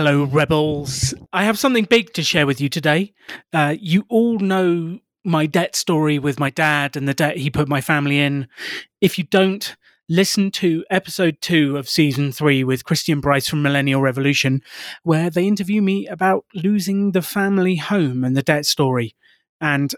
Hello, rebels. I have something big to share with you today. Uh, you all know my debt story with my dad and the debt he put my family in. If you don't, listen to episode two of season three with Christian Bryce from Millennial Revolution, where they interview me about losing the family home and the debt story. And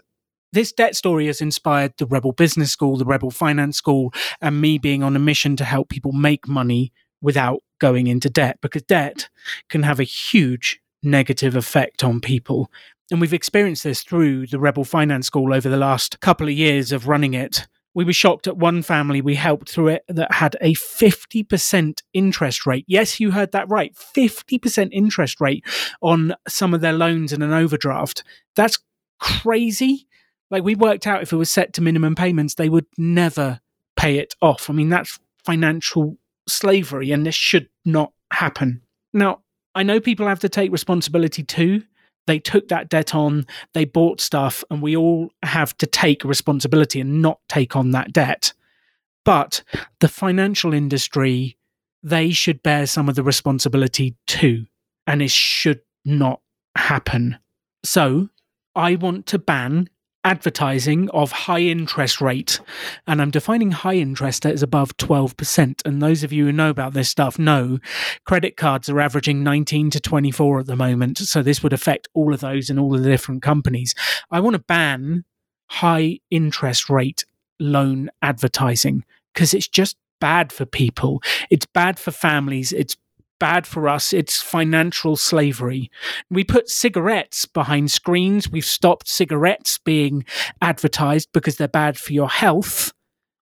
this debt story has inspired the Rebel Business School, the Rebel Finance School, and me being on a mission to help people make money without going into debt because debt can have a huge negative effect on people. And we've experienced this through the Rebel Finance School over the last couple of years of running it. We were shocked at one family we helped through it that had a 50% interest rate. Yes, you heard that right 50% interest rate on some of their loans and an overdraft. That's crazy. Like, we worked out if it was set to minimum payments, they would never pay it off. I mean, that's financial slavery, and this should not happen. Now, I know people have to take responsibility too. They took that debt on, they bought stuff, and we all have to take responsibility and not take on that debt. But the financial industry, they should bear some of the responsibility too. And it should not happen. So I want to ban advertising of high interest rate. And I'm defining high interest as above 12%. And those of you who know about this stuff know credit cards are averaging 19 to 24 at the moment. So this would affect all of those and all of the different companies. I want to ban high interest rate loan advertising because it's just bad for people. It's bad for families. It's bad for us. It's financial slavery. We put cigarettes behind screens. We've stopped cigarettes being advertised because they're bad for your health.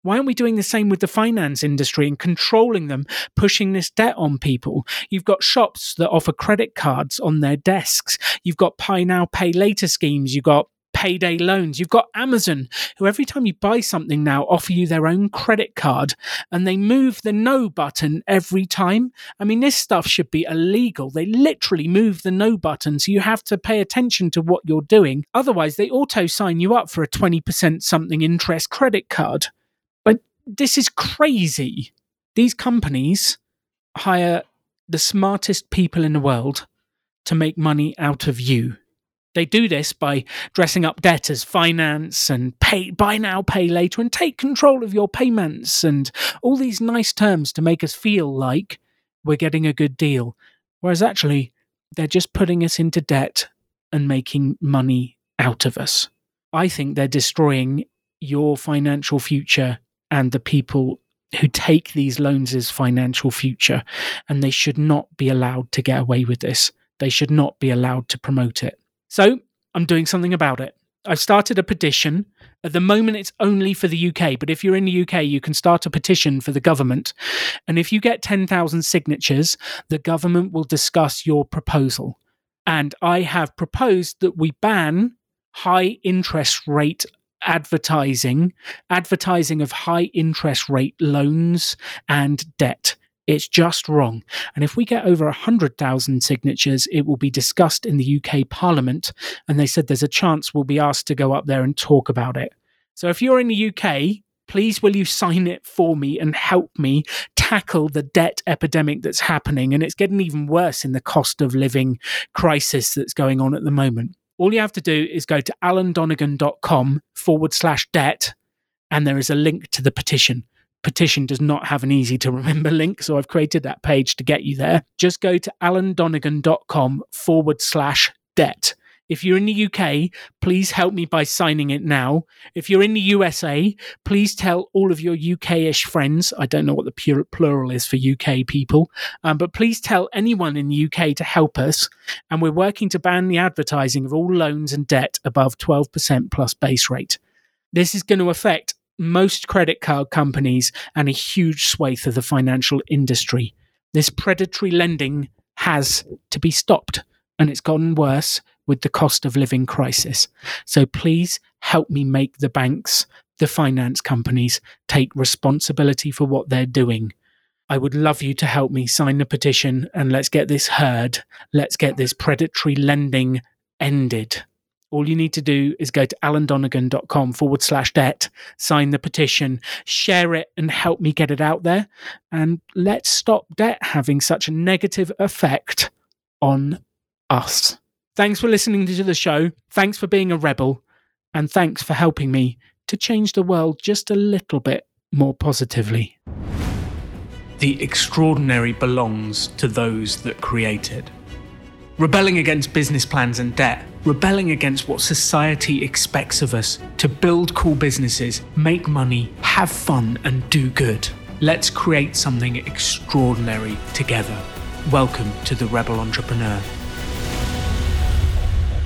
Why aren't we doing the same with the finance industry and controlling them, pushing this debt on people? You've got shops that offer credit cards on their desks. You've got buy now, pay later schemes. You've got payday loans. You've got Amazon, who every time you buy something now offer you their own credit card and they move the no button every time. I mean, this stuff should be illegal. They literally move the no button, so you have to pay attention to what you're doing. Otherwise, they auto sign you up for a 20% something interest credit card. But this is crazy. These companies hire the smartest people in the world to make money out of you. They do this by dressing up debt as finance and pay buy now, pay later, and take control of your payments and all these nice terms to make us feel like we're getting a good deal. Whereas actually, they're just putting us into debt and making money out of us. I think they're destroying your financial future and the people who take these loans as financial future, and they should not be allowed to get away with this. They should not be allowed to promote it. So I'm doing something about it. I've started a petition. At the moment, it's only for the UK, but if you're in the UK, you can start a petition for the government. And if you get 10,000 signatures, the government will discuss your proposal. And I have proposed that we ban high interest rate advertising, advertising of high interest rate loans and debt. It's just wrong. And if we get over 100,000 signatures, it will be discussed in the UK Parliament. And they said there's a chance we'll be asked to go up there and talk about it. So if you're in the UK, please will you sign it for me and help me tackle the debt epidemic that's happening? And it's getting even worse in the cost of living crisis that's going on at the moment. All you have to do is go to alandonegan.com forward slash debt, and there is a link to the petition petition does not have an easy to remember link, so I've created that page to get you there. Just go to alandonegan.com forward slash debt. If you're in the UK, please help me by signing it now. If you're in the USA, please tell all of your UK ish friends. I don't know what the plural is for UK people, um, but please tell anyone in the UK to help us. And we're working to ban the advertising of all loans and debt above 12% plus base rate. This is going to affect most credit card companies and a huge swathe of the financial industry. This predatory lending has to be stopped, and it's gotten worse with the cost of living crisis. So please help me make the banks, the finance companies, take responsibility for what they're doing. I would love you to help me sign the petition and let's get this heard. Let's get this predatory lending ended. All you need to do is go to alandonegan.com forward slash debt, sign the petition, share it, and help me get it out there. And let's stop debt having such a negative effect on us. Thanks for listening to the show. Thanks for being a rebel. And thanks for helping me to change the world just a little bit more positively. The extraordinary belongs to those that create it. Rebelling against business plans and debt, rebelling against what society expects of us to build cool businesses, make money, have fun, and do good. Let's create something extraordinary together. Welcome to the Rebel Entrepreneur.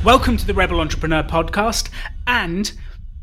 Welcome to the Rebel Entrepreneur podcast. And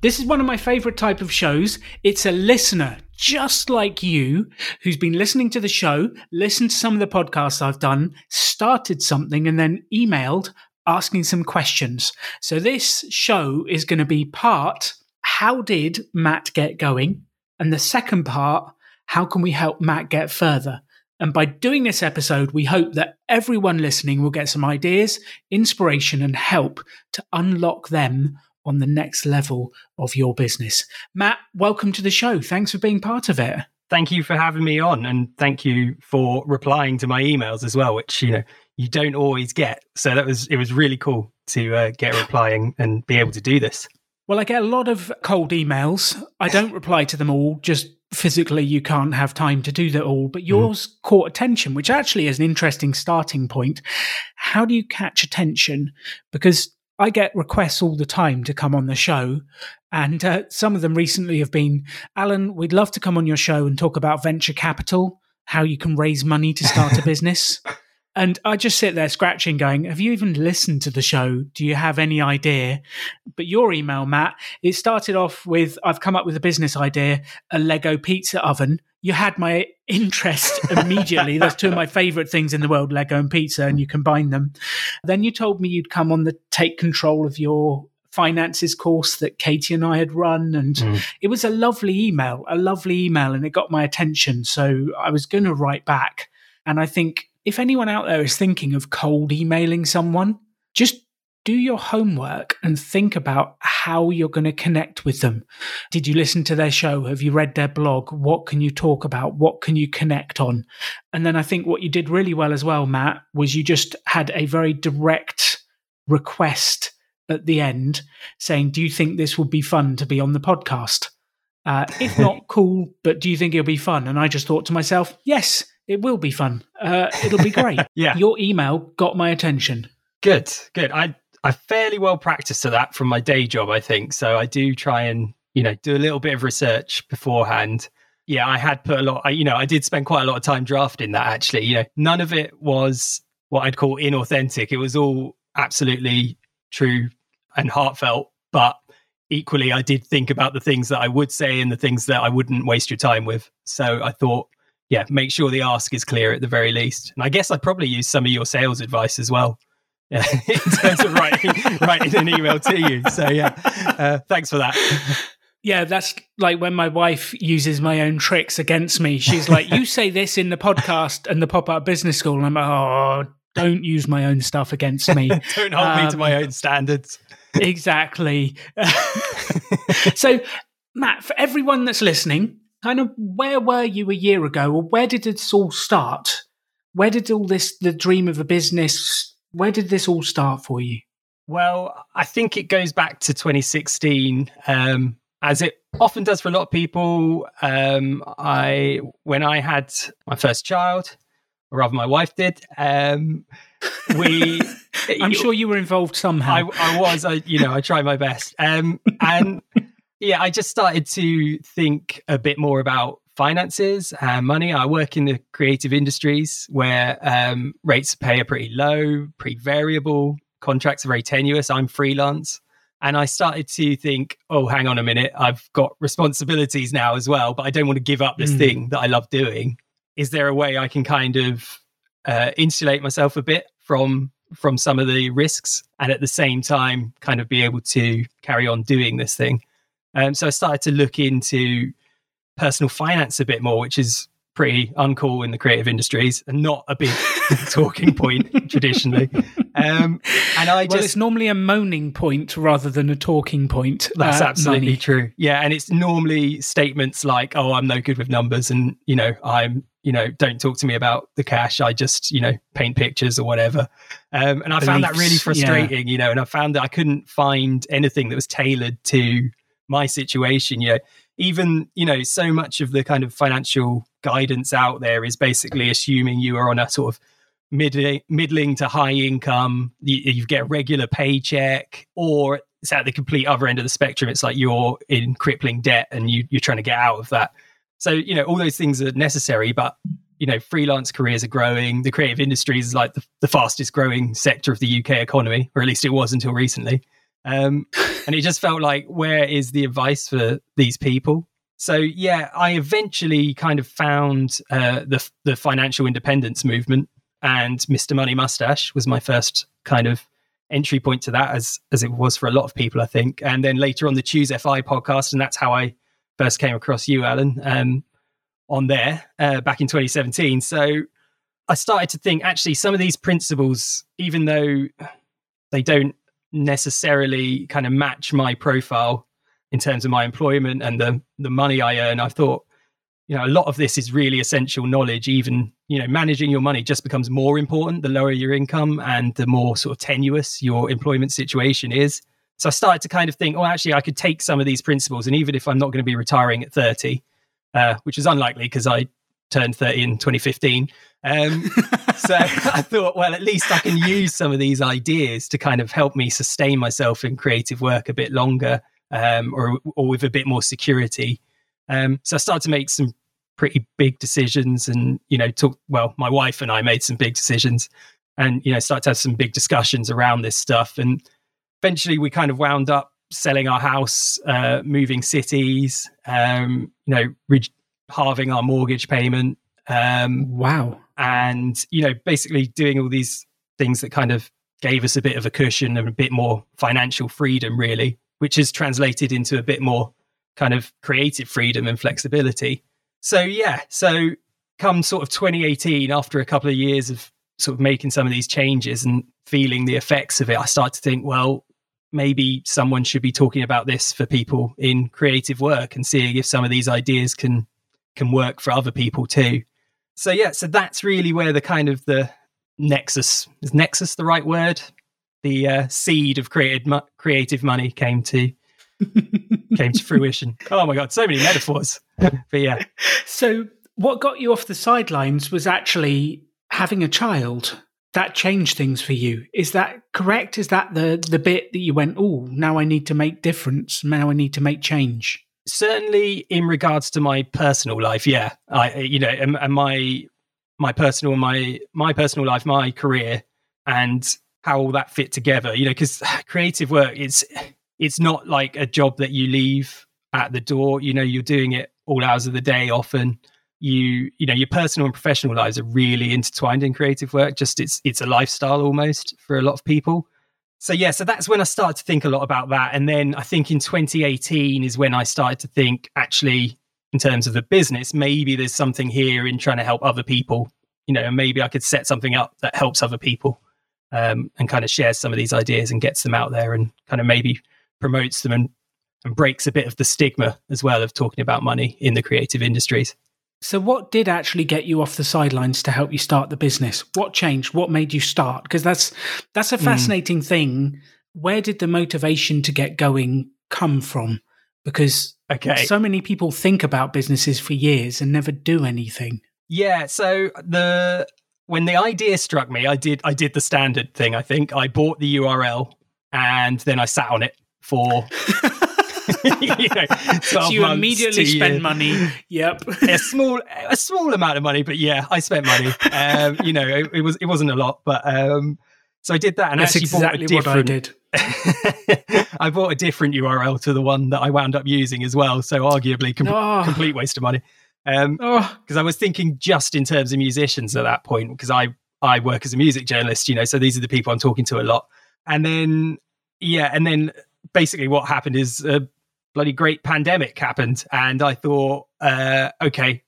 this is one of my favorite type of shows. It's a listener just like you who's been listening to the show, listened to some of the podcasts I've done, started something, and then emailed asking some questions. So this show is going to be part how did Matt get going? And the second part, how can we help Matt get further? And by doing this episode, we hope that everyone listening will get some ideas, inspiration, and help to unlock them on the next level of your business. Matt, welcome to the show. Thanks for being part of it. Thank you for having me on and thank you for replying to my emails as well, which you know you don't always get. So that was it was really cool to uh, get replying and be able to do this. Well, I get a lot of cold emails. I don't reply to them all just physically you can't have time to do that all, but yours mm. caught attention, which actually is an interesting starting point. How do you catch attention? Because I get requests all the time to come on the show. And uh, some of them recently have been Alan, we'd love to come on your show and talk about venture capital, how you can raise money to start a business. And I just sit there scratching, going, Have you even listened to the show? Do you have any idea? But your email, Matt, it started off with I've come up with a business idea, a Lego pizza oven. You had my interest immediately. That's two of my favorite things in the world, Lego and pizza, and you combine them. Then you told me you'd come on the take control of your finances course that Katie and I had run. And mm. it was a lovely email, a lovely email, and it got my attention. So I was going to write back. And I think if anyone out there is thinking of cold emailing someone, just do your homework and think about how you're going to connect with them. Did you listen to their show? Have you read their blog? What can you talk about? What can you connect on? And then I think what you did really well as well, Matt, was you just had a very direct request at the end saying, Do you think this would be fun to be on the podcast? Uh, if not, cool, but do you think it'll be fun? And I just thought to myself, Yes, it will be fun. Uh, it'll be great. yeah. Your email got my attention. Good, good. I I fairly well practiced to that from my day job, I think. So I do try and you know do a little bit of research beforehand. Yeah, I had put a lot. I, you know, I did spend quite a lot of time drafting that. Actually, you know, none of it was what I'd call inauthentic. It was all absolutely true and heartfelt, but equally, I did think about the things that I would say and the things that I wouldn't waste your time with. So I thought yeah, make sure the ask is clear at the very least. And I guess I'd probably use some of your sales advice as well. Yeah, in terms of writing, writing an email to you. So yeah, uh, thanks for that. Yeah, that's like when my wife uses my own tricks against me. She's like, "You say this in the podcast and the pop up business school," and I'm like, "Oh, don't use my own stuff against me. don't hold um, me to my um, own standards." exactly. so, Matt, for everyone that's listening, kind of where were you a year ago, or where did this all start? Where did all this, the dream of a business, where did this all start for you? Well, I think it goes back to 2016, um, as it often does for a lot of people. Um, I when I had my first child, or rather, my wife did. Um, we, I'm sure you were involved somehow. I, I was. I, you know, I tried my best, um, and yeah, I just started to think a bit more about finances and money. I work in the creative industries where um, rates of pay are pretty low, pretty variable. Contracts are very tenuous. I'm freelance. And I started to think, oh, hang on a minute. I've got responsibilities now as well, but I don't want to give up this mm. thing that I love doing. Is there a way I can kind of uh, insulate myself a bit from from some of the risks and at the same time kind of be able to carry on doing this thing? Um, so I started to look into personal finance a bit more, which is pretty uncool in the creative industries and not a big talking point traditionally. Um, and I well, just it's normally a moaning point rather than a talking point. That's uh, absolutely money. true. Yeah, and it's normally statements like, "Oh, I'm no good with numbers," and you know, I'm, you know, don't talk to me about the cash. I just, you know, paint pictures or whatever. Um, and I found that really Beliefs, yeah. frustrating. You know, and I found that I couldn't find anything that was tailored to my situation. You know, even you know, so much of the kind of financial guidance out there is basically assuming you are on a sort of middling, middling to high income, you, you get a regular paycheck, or it's at the complete other end of the spectrum. It's like you're in crippling debt and you, you're trying to get out of that. So, you know, all those things are necessary, but, you know, freelance careers are growing. The creative industries is like the, the fastest growing sector of the UK economy, or at least it was until recently. Um, and it just felt like, where is the advice for these people? So yeah, I eventually kind of found uh, the the financial independence movement, and Mr. Money Mustache was my first kind of entry point to that, as as it was for a lot of people, I think. And then later on the Choose FI podcast, and that's how I first came across you, Alan, um, on there uh, back in 2017. So I started to think actually some of these principles, even though they don't necessarily kind of match my profile in terms of my employment and the the money I earn, I thought, you know, a lot of this is really essential knowledge. Even you know, managing your money just becomes more important the lower your income and the more sort of tenuous your employment situation is. So I started to kind of think, oh, actually, I could take some of these principles, and even if I'm not going to be retiring at 30, uh, which is unlikely because I turned 30 in 2015. Um, so I thought, well, at least I can use some of these ideas to kind of help me sustain myself in creative work a bit longer um, or, or with a bit more security. Um, so I started to make some pretty big decisions and, you know, talk, well, my wife and I made some big decisions and, you know, started to have some big discussions around this stuff. And eventually we kind of wound up selling our house, uh, moving cities, um, you know, re- halving our mortgage payment. Um, Wow. and you know basically doing all these things that kind of gave us a bit of a cushion and a bit more financial freedom really which is translated into a bit more kind of creative freedom and flexibility so yeah so come sort of 2018 after a couple of years of sort of making some of these changes and feeling the effects of it i start to think well maybe someone should be talking about this for people in creative work and seeing if some of these ideas can can work for other people too so yeah so that's really where the kind of the nexus is nexus the right word the uh, seed of created mo- creative money came to came to fruition oh my god so many metaphors but yeah So, what got you off the sidelines was actually having a child. That changed things for you. Is that correct? Is that the the bit that you went, oh, now I need to make difference. Now I need to make change. Certainly in regards to my personal life yeah. I you know and, and my my personal my my personal life my career and how all that fit together you know because creative work it's it's not like a job that you leave at the door. You know you're doing it all hours of the day often. You you know your personal and professional lives are really intertwined in creative work. Just it's it's a lifestyle almost for a lot of people so yeah so that's when i started to think a lot about that. And then i think in 2018 is when i started to think actually in terms of the business maybe there's something here in trying to help other people. You know and maybe i could set something up that helps other people um, and kind of shares some of these ideas and gets them out there and kind of maybe promotes them and and breaks a bit of the stigma as well of talking about money in the creative industries So, what did actually get you off the sidelines to help you start the business? What changed? What made you start? Because that's that's a Hmm. fascinating thing. Where did the motivation to get going come from? Because okay so many people think about businesses for years and never do anything. Yeah, so the when the idea struck me, I did I did the standard thing. I think I bought the URL and then I sat on it for know, so you months, immediately spend years. money. Yep. a small a small amount of money, but yeah, I spent money. Um, you know, it, it was it wasn't a lot, but um, so I did that and That's actually exactly bought a what I different. did. I bought a different URL to the one that I wound up using as well. So arguably, com- Oh. complete waste of money. Um, Oh, because I was thinking just in terms of musicians at that point because I I work as a music journalist, you know, so these are the people I'm talking to a lot. And then yeah, and then basically what happened is a bloody great pandemic happened, and I thought, uh, okay,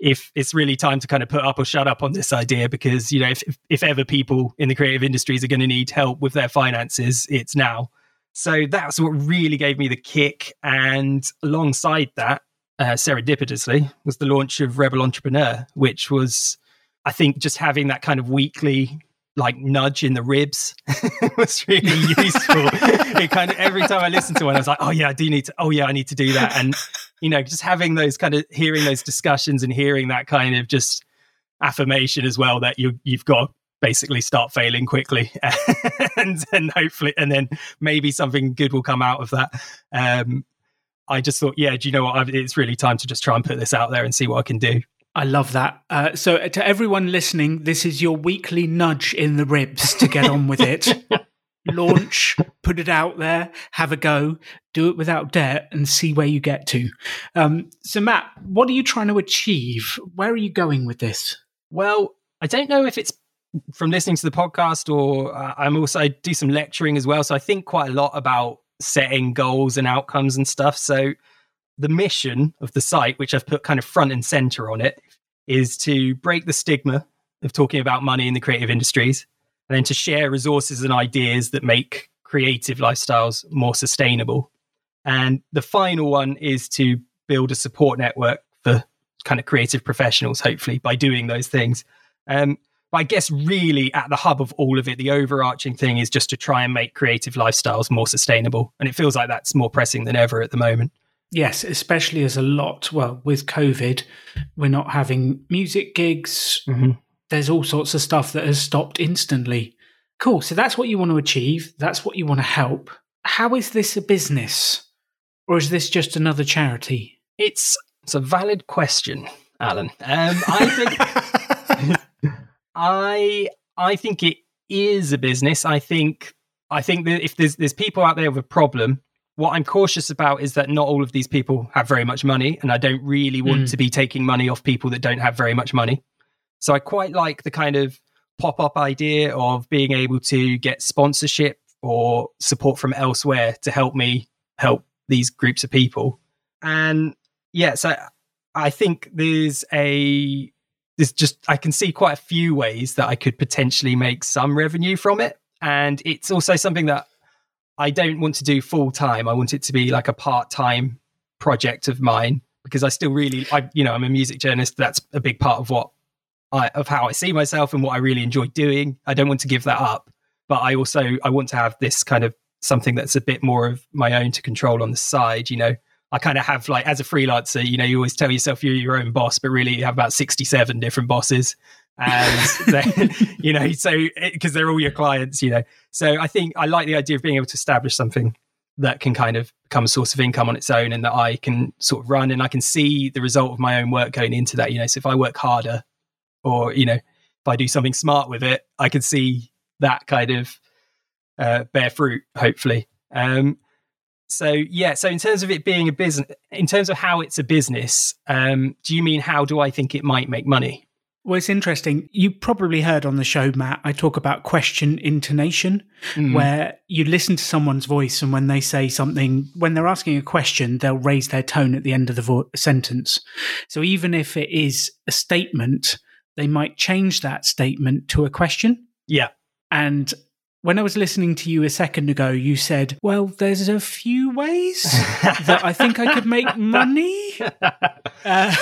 if it's really time to kind of put up or shut up on this idea because you know if if ever people in the creative industries are going to need help with their finances it's now. So that's what really gave me the kick and alongside that uh, serendipitously was the launch of rebel entrepreneur which was i think just having that kind of weekly like nudge in the ribs was really useful. it kind of every time I listened to one, I was like, oh yeah, I do need to. Oh yeah, I need to do that. And you know, just having those kind of hearing those discussions and hearing that kind of just affirmation as well that you you've got basically start failing quickly and then hopefully and then maybe something good will come out of that um i just thought yeah do you know what i it's really time to just try and put this out there and see what i can do I love that. Uh, so, uh, to everyone listening, this is your weekly nudge in the ribs to get on with it. Launch, put it out there, have a go, do it without debt, and see where you get to. Um, so, Matt, what are you trying to achieve? Where are you going with this? Well, I don't know if it's from listening to the podcast or uh, I'm also I do some lecturing as well. So, I think quite a lot about setting goals and outcomes and stuff. So, the mission of the site, which I've put kind of front and center on it, is to break the stigma of talking about money in the creative industries and then to share resources and ideas that make creative lifestyles more sustainable. And the final one is to build a support network for kind of creative professionals, hopefully, by doing those things. Um, but I guess really at the hub of all of it, the overarching thing is just to try and make creative lifestyles more sustainable. And it feels like that's more pressing than ever at the moment. Yes, especially as a lot, well, with COVID, we're not having music gigs. Mm-hmm. There's all sorts of stuff that has stopped instantly. Cool. So that's what you want to achieve. That's what you want to help. How is this a business? Or is this just another charity? It's it's a valid question, Alan. Um, I think I I think it is a business. I think I think that if there's there's people out there with a problem what I'm cautious about is that not all of these people have very much money, and I don't really want mm. to be taking money off people that don't have very much money. So I quite like the kind of pop up idea of being able to get sponsorship or support from elsewhere to help me help these groups of people. And yeah, so I think there's a there's just I can see quite a few ways that I could potentially make some revenue from it. And it's also something that I don't want to do full time. I want it to be like a part time project of mine because I still really, I you know, I'm a music journalist. That's a big part of what I of how I see myself and what I really enjoy doing. I don't want to give that up, but I also I want to have this kind of something that's a bit more of my own to control on the side. You know, I kind of have like as a freelancer, you know, you always tell yourself you're your own boss, but really you have about 67 different bosses and then you know so because they're all your clients you know. So i think i like the idea of being able to establish something that can kind of become a source of income on its own and that i can sort of run and i can see the result of my own work going into that you know. So if i work harder or you know if i do something smart with it i can see that kind of uh, bear fruit hopefully. Um so yeah so in terms of it being a business in terms of how it's a business um do you mean how do i think it might make money well, it's interesting. You probably heard on the show, Matt, I talk about question intonation, mm. where you listen to someone's voice, and when they say something, when they're asking a question, they'll raise their tone at the end of the vo- sentence. So even if it is a statement, they might change that statement to a question. Yeah. And when I was listening to you a second ago, you said, Well, there's a few ways that I think I could make money. Uh,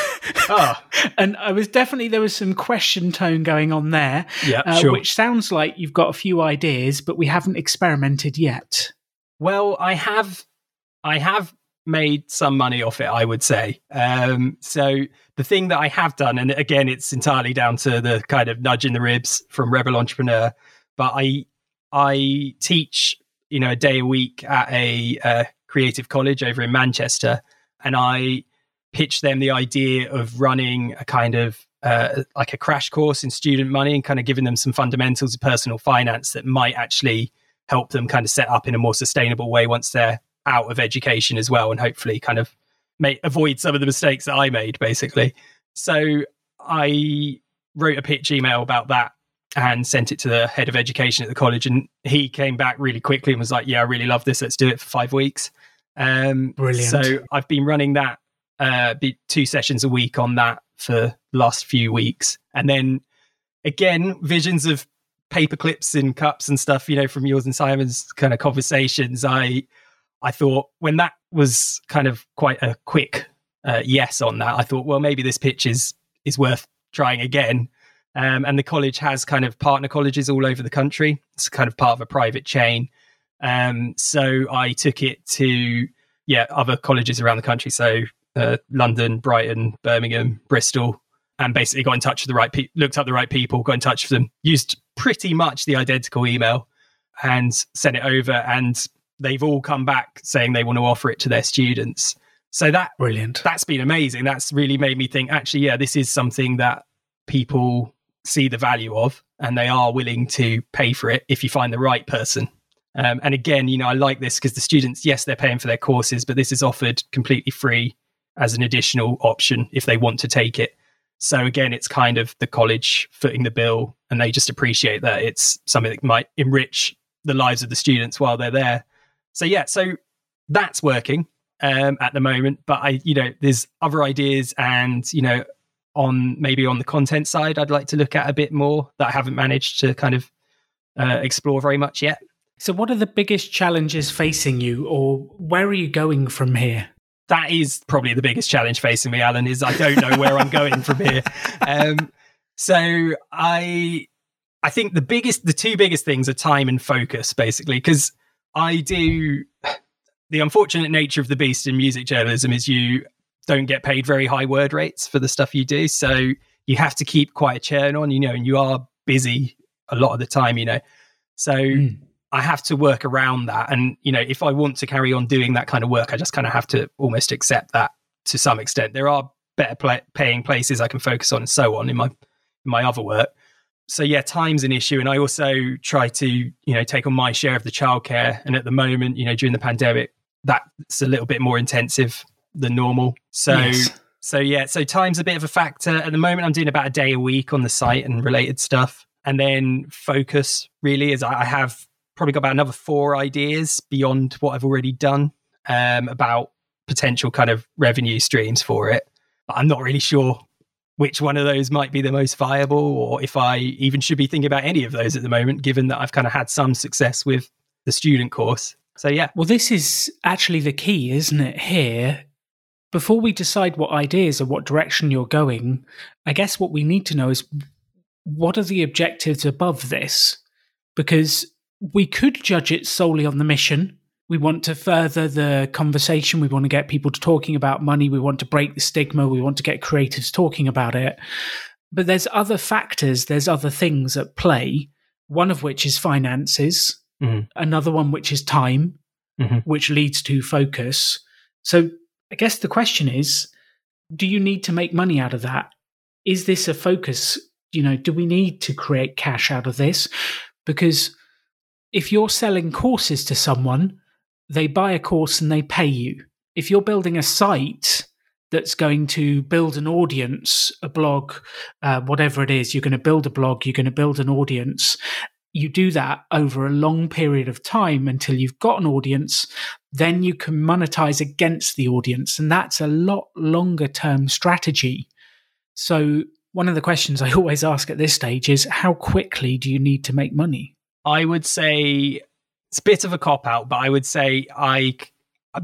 oh. And I was definitely, there was some question tone going on there, yeah, uh, sure. which sounds like you've got a few ideas, but we haven't experimented yet. Well, I have, I have made some money off it, I would say. Um, so the thing that I have done, and again, it's entirely down to the kind of nudge in the ribs from Rebel Entrepreneur, but I I teach, you know, a day a week at a, a creative college over in Manchester, and I pitch them the idea of running a kind of uh, like a crash course in student money and kind of giving them some fundamentals of personal finance that might actually help them kind of set up in a more sustainable way once they're out of education as well, and hopefully kind of may avoid some of the mistakes that I made, basically. So I wrote a pitch email about that and sent it to the head of education at the college. And he came back really quickly and was like, Yeah, I really love this. Let's do it for five weeks. Um, Brilliant. So I've been running that, uh, two sessions a week on that for the last few weeks. And then again, visions of paper clips and cups and stuff, you know, from yours and Simon's kind of conversations. I I thought when that was kind of quite a quick uh, yes on that, I thought, well, maybe this pitch is is worth trying again. Um, and the college has kind of partner colleges all over the country. It's kind of part of a private chain. Um, so I took it to yeah other colleges around the country. So uh, London, Brighton, Birmingham, Bristol, and basically got in touch with the right people, looked up the right people, got in touch with them, used pretty much the identical email, and sent it over. And they've all come back saying they want to offer it to their students. So that brilliant. That's been amazing. That's really made me think. Actually, yeah, this is something that people see the value of, and they are willing to pay for it if you find the right person. Um, and again, you know, I like this because the students, yes, they're paying for their courses, but this is offered completely free as an additional option if they want to take it. So again, it's kind of the college footing the bill, and they just appreciate that it's something that might enrich the lives of the students while they're there. So yeah, so that's working um, at the moment. But I, you know, there's other ideas, and you know, on maybe on the content side, I'd like to look at a bit more that I haven't managed to kind of uh, explore very much yet. So, what are the biggest challenges facing you, or where are you going from here? that is probably the biggest challenge facing me, Alan. Is I don't know where I'm going from here. Um, so I, I think the biggest, the two biggest things are time and focus, basically, because I do. The unfortunate nature of the beast in music journalism is you don't get paid very high word rates for the stuff you do, so you have to keep quite a churn on, you know, and you are busy a lot of the time, you know. So mm. I have to work around that. And, you know, if I want to carry on doing that kind of work, I just kind of have to almost accept that to some extent. There are better paying places I can focus on and so on in my in my other work. So yeah, time's an issue. And I also try to, you know, take on my share of the childcare. And at the moment, you know, during the pandemic, that's a little bit more intensive than normal. So yes. so yeah, so time's a bit of a factor. At the moment I'm doing about a day a week on the site and related stuff. And then focus really is I have probably got about another four ideas beyond what I've already done um, about potential kind of revenue streams for it. But I'm not really sure which one of those might be the most viable or if I even should be thinking about any of those at the moment, given that I've kind of had some success with the student course. So, yeah. Well, this is actually the key, isn't it? Here, before we decide what ideas or what direction you're going, I guess what we need to know is what are the objectives above this? Because we could judge it solely on the mission. We want to further the conversation. We want to get people to talking about money. We want to break the stigma. We want to get creatives talking about it. But there's other factors, there's other things at play, one of which is finances, mm-hmm. another one which is time, mm-hmm. which leads to focus. So I guess the question is do you need to make money out of that? Is this a focus? You know, do we need to create cash out of this? Because if you're selling courses to someone, they buy a course and they pay you. If you're building a site that's going to build an audience, a blog, uh, whatever it is, you're going to build a blog, you're going to build an audience. You do that over a long period of time until you've got an audience. Then you can monetize against the audience. And that's a lot longer term strategy. So, one of the questions I always ask at this stage is how quickly do you need to make money? I would say it's a bit of a cop out, but I would say I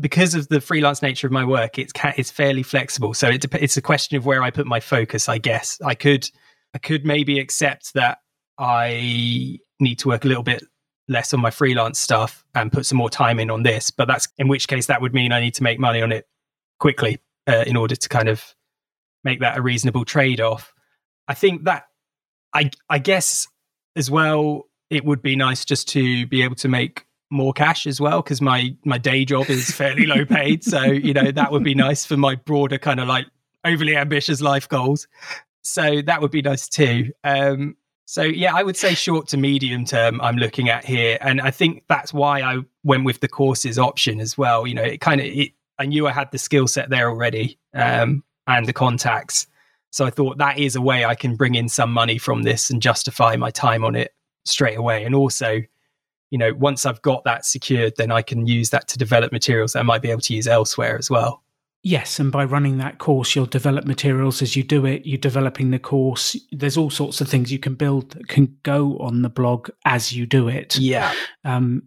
because of the freelance nature of my work, it's it's fairly flexible. So it, it's a question of where I put my focus. I guess I could I could maybe accept that I need to work a little bit less on my freelance stuff and put some more time in on this. But that's in which case that would mean I need to make money on it quickly uh, in order to kind of make that a reasonable trade off. I think that I I guess as well it would be nice just to be able to make more cash as well because my my day job is fairly low paid so you know that would be nice for my broader kind of like overly ambitious life goals so that would be nice too um so yeah i would say short to medium term i'm looking at here and i think that's why i went with the courses option as well you know it kind of i knew i had the skill set there already um and the contacts so i thought that is a way i can bring in some money from this and justify my time on it straight away. And also, you know, once I've got that secured, then I can use that to develop materials that I might be able to use elsewhere as well. Yes, and by running that course, you'll develop materials as you do it. You're developing the course. There's all sorts of things you can build that can go on the blog as you do it. Yeah. Um,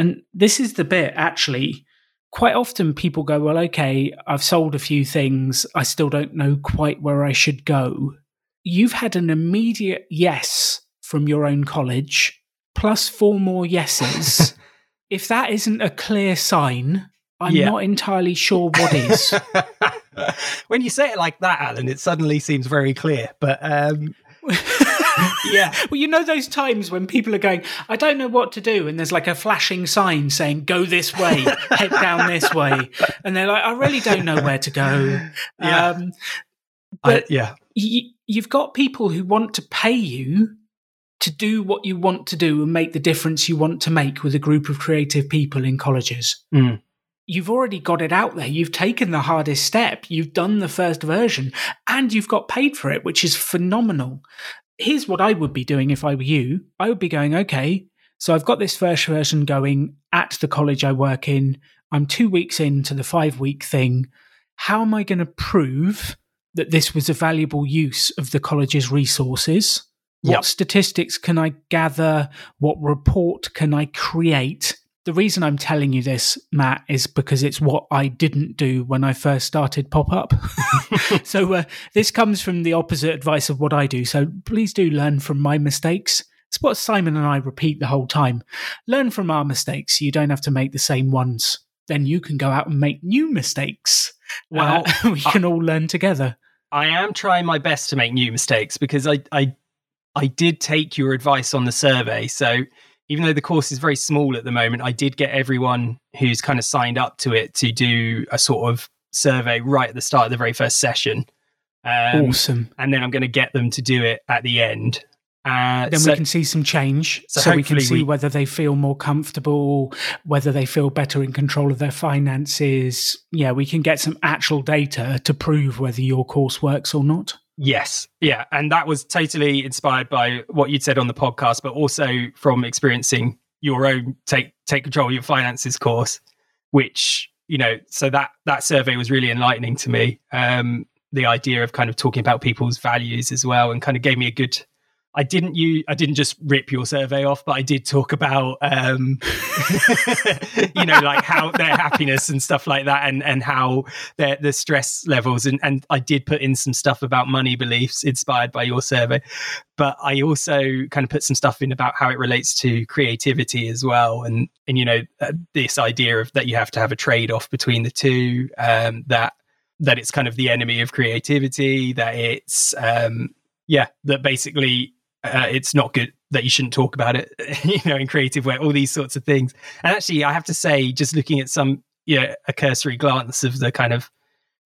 and this is the bit actually. Quite often, people go, Well, okay, I've sold a few things. I still don't know quite where I should go. You've had an immediate yes from your own college, plus four more yeses. if that isn't a clear sign, I'm Yeah. not entirely sure what is. when you say it like that, Alan, it suddenly seems very clear. But um, yeah, Well, you know those times when people are going, I don't know what to do, and there's like a flashing sign saying, go this way, head down this way. And they're like, I really don't know where to go. Yeah. Um, I, But- yeah, y- you've got people who want to pay you to do what you want to do and make the difference you want to make with a group of creative people in colleges. Mm. You've already got it out there. You've taken the hardest step. You've done the first version and you've got paid for it, which is phenomenal. Here's what I would be doing if I were you I would be going, okay, so I've got this first version going at the college I work in. I'm two weeks into the five week thing. How am I going to prove that this was a valuable use of the college's resources? What Yep. statistics can I gather? What report can I create? The reason I'm telling you this, Matt, is because it's what I didn't do when I first started Pop Up. so uh, this comes from the opposite advice of what I do. So please do learn from my mistakes. It's what Simon and I repeat the whole time. Learn from our mistakes. So you don't have to make the same ones. Then you can go out and make new mistakes. Well, Uh, we can all learn together. I am trying my best to make new mistakes because I, I, I did take your advice on the survey. So even though the course is very small at the moment, I did get everyone who's kind of signed up to it to do a sort of survey right at the start of the very first session. Um, awesome. And then I'm going to get them to do it at the end. Uh, then so- we can see some change so so, we can see we- whether they feel more comfortable whether they feel better in control of their finances yeah we can get some actual data to prove whether your course works or not Yes. Yeah. And that was totally inspired by what you'd said on the podcast, but also from experiencing your own take take control of your finances course, which, you know, so that that survey was really enlightening to me. Um, the idea of kind of talking about people's values as well and kind of gave me a good I didn't you I didn't just rip your survey off, but I did talk about um you know, like how their happiness and stuff like that and and how their the stress levels and and I did put in some stuff about money beliefs inspired by your survey. But I also kind of put some stuff in about how it relates to creativity as well and and you know uh, this idea of that you have to have a trade off between the two um that that it's kind of the enemy of creativity that it's um yeah that basically uh, it's not good that you shouldn't talk about it you know in creative way all these sorts of things. And actually i have to say just looking at some yeah a cursory glance of the kind of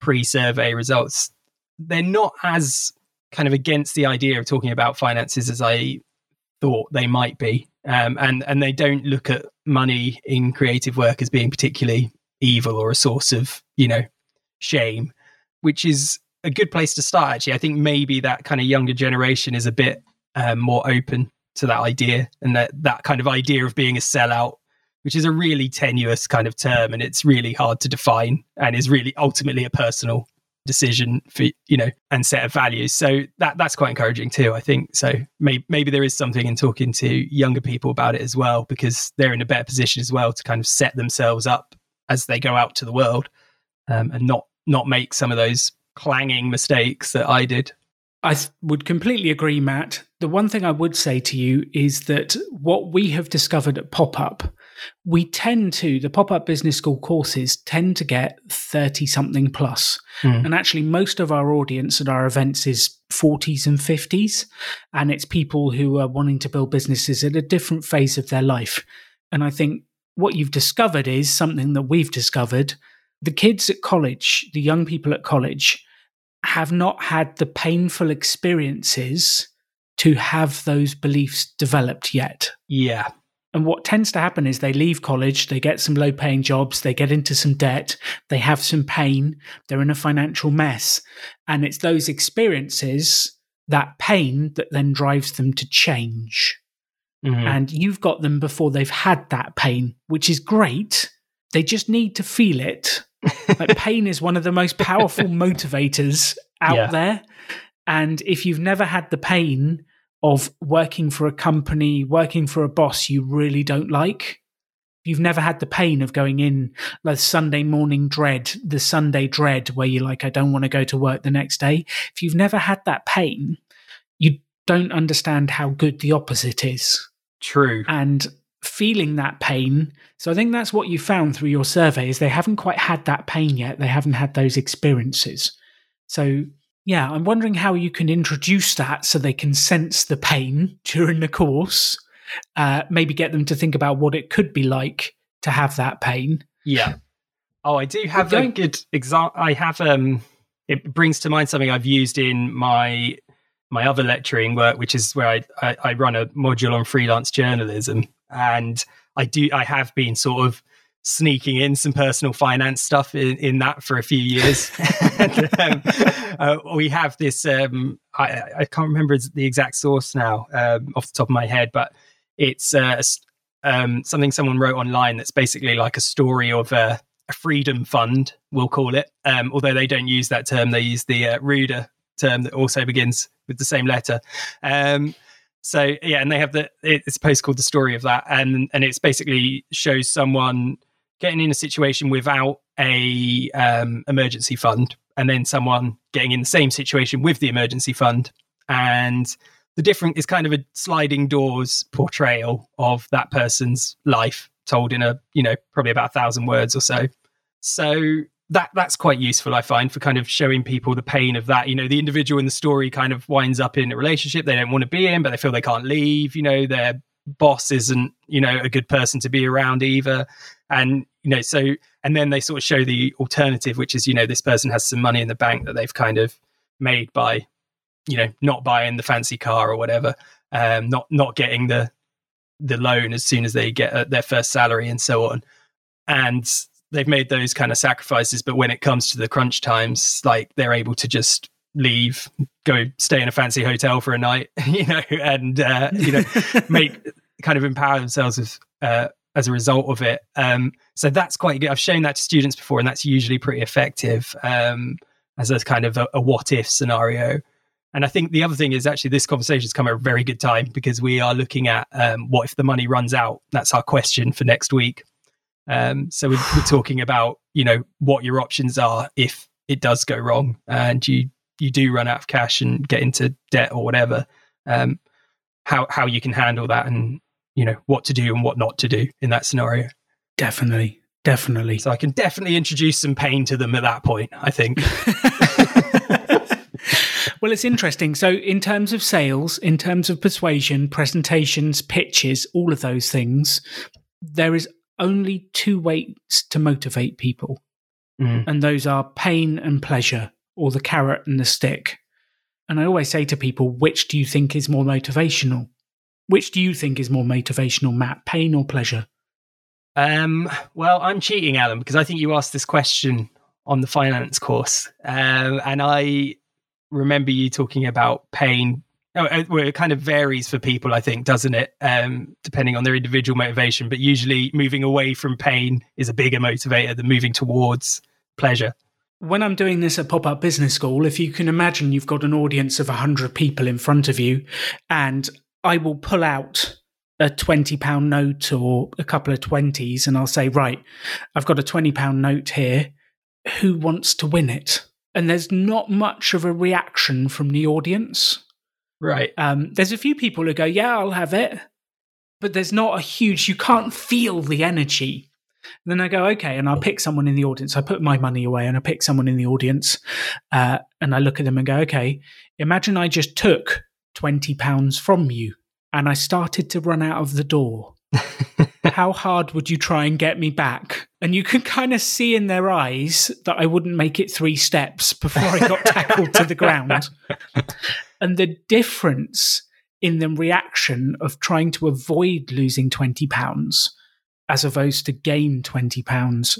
pre-survey results they're not as kind of against the idea of talking about finances as i thought they might be. Um, and and they don't look at money in creative work as being particularly evil or a source of you know shame which is a good place to start actually. I think maybe that kind of younger generation is a bit um, more open to that idea and that that kind of idea of being a sellout which is a really tenuous kind of term and it's really hard to define and is really ultimately a personal decision for you know and set of values. So that that's quite encouraging too i think. So maybe maybe there is something in talking to younger people about it as well because they're in a better position as well to kind of set themselves up as they go out to the world um, and not not make some of those clanging mistakes that i did I would completely agree, Matt. The one thing I would say to you is that what we have discovered at Pop Up, we tend to, the Pop Up Business School courses tend to get 30 something plus. Mm. And actually, most of our audience at our events is 40s and 50s. And it's people who are wanting to build businesses at a different phase of their life. And I think what you've discovered is something that we've discovered. The kids at college, the young people at college, have not had the painful experiences to have those beliefs developed yet. yeah And what tends to happen is they leave college, they get some low paying jobs, they get into some debt, they have some pain, they're in a financial mess. And it's those experiences, that pain, that then drives them to change. Mhm. And you've got them before they've had that pain, which is great. They just need to feel it like pain is one of the most powerful motivators out Yeah. there. And if you've never had the pain of working for a company, working for a boss you really don't like, you've never had the pain of going in the Sunday morning dread, the Sunday dread where you're like, I don't want to go to work the next day. If you've never had that pain, you don't understand how good the opposite is True. and feeling that pain. So I think that's what you found through your survey is they haven't quite had that pain yet. They haven't had those experiences. So yeah, I'm wondering how you can introduce that so they can sense the pain during the course. Uh, maybe get them to think about what it could be like to have that pain. Yeah. Oh, I do have a going- good example. I have um. It brings to mind something I've used in my my other lecturing work, which is where I, I I run a module on freelance journalism, and I do I have been sort of sneaking in some personal finance stuff in, in that for a few years. and, um, uh, we have this. Um, I, I can't remember the exact source now um, off the top of my head, but it's uh, um, something someone wrote online that's basically like a story of a, a freedom fund, we'll call it. Um, although they don't use that term, they use the uh, ruder term that also begins with the same letter. Um, so yeah, and they have the it's a post called the story of that, and and it's basically shows someone getting in a situation without a um, emergency fund, and then someone getting in the same situation with the emergency fund, and the different is kind of a sliding doors portrayal of that person's life told in a you know probably about a thousand words or so. So that that's quite useful i find for kind of showing people the pain of that. You know the individual in the story kind of winds up in a relationship they don't want to be in but they feel they can't leave. You know their boss isn't you know a good person to be around either. And you know so and then they sort of show the alternative which is you know this person has some money in the bank that they've kind of made by you know not buying the fancy car or whatever um not not getting the the loan as soon as they get uh, their first salary and so on. And they've made those kind of sacrifices but when it comes to the crunch times like they're able to just leave go stay in a fancy hotel for a night you know and uh, you know make kind of empower themselves with, uh, as a result of it um, so that's quite good i've shown that to students before and that's usually pretty effective um, as a kind of a, a what if scenario and I think the other thing is actually this conversation has come at a very good time because we are looking at um, what if the money runs out. That's our question for next week. Um, so we're, we're talking about you know what your options are if it does go wrong and you you do run out of cash and get into debt or whatever. Um, how how you can handle that and you know what to do and what not to do in that scenario. Definitely. Definitely. So I can definitely introduce some pain to them at that point. I think. well, it's interesting. So, in terms of sales, in terms of persuasion, presentations, pitches, all of those things, there is only two ways to motivate people, Mm. and those are pain and pleasure, or the carrot and the stick. And I always say to people, which do you think is more motivational? Which do you think is more motivational, Matt? Pain or pleasure? Um, well, I'm cheating, Alan, because I think you asked this question on the finance course, um, and I remember you talking about pain. Oh, well, it kind of varies for people, I think, doesn't it? Um, depending on their individual motivation, but usually moving away from pain is a bigger motivator than moving towards pleasure. When I'm doing this at Pop Up Business School, if you can imagine you've got an audience of 100 people in front of you, and I will pull out a 20 pound note or a couple of 20s, and I'll say, Right, I've got a 20 pound note here. Who wants to win it? And there's not much of a reaction from the audience. Right. Um, there's a few people who go, Yeah, I'll have it. But there's not a huge, you can't feel the energy. And then I go, okay, and I'll pick someone in the audience. I put my money away and I pick someone in the audience uh, and I look at them and go, okay, imagine I just took £20 from you and I started to run out of the door. How hard would you try and get me back? And you can kind of see in their eyes that I wouldn't make it three steps before I got tackled to the ground. And the difference in the reaction of trying to avoid losing £20 as opposed to gain £20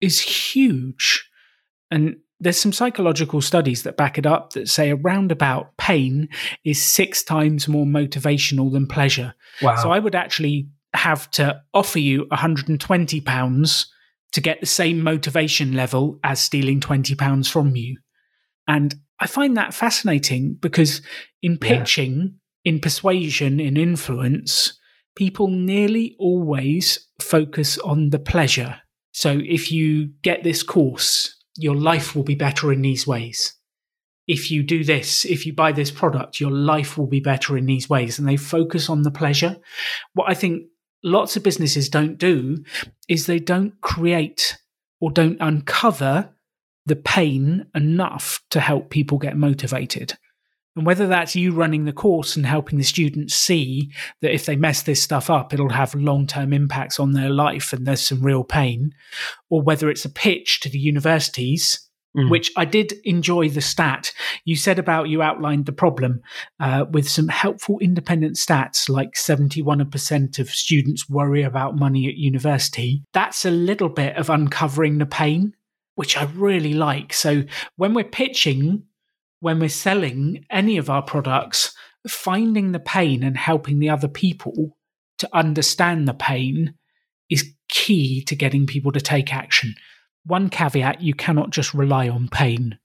is huge. And there's some psychological studies that back it up that say a roundabout pain is six times more motivational than pleasure. Wow. So I would actually have to offer you £120 to get the same motivation level as stealing £20 from you. And I find that fascinating because in pitching, yeah. in persuasion, in influence, people nearly always focus on the pleasure. So if you get this course, your life will be better in these ways. If you do this, if you buy this product, your life will be better in these ways. And they focus on the pleasure. What I think lots of businesses don't do is they don't create or don't uncover the pain enough to help people get motivated. And whether that's you running the course and helping the students see that if they mess this stuff up, it'll have long term impacts on their life and there's some real pain, or whether it's a pitch to the universities Mm. which I did enjoy the stat you said about you outlined the problem uh, with some helpful independent stats like 71% of students worry about money at university. That's a little bit of uncovering the pain, which I really like. So when we're pitching, when we're selling any of our products, finding the pain and helping the other people to understand the pain is key to getting people to take action one caveat you cannot just rely on pain.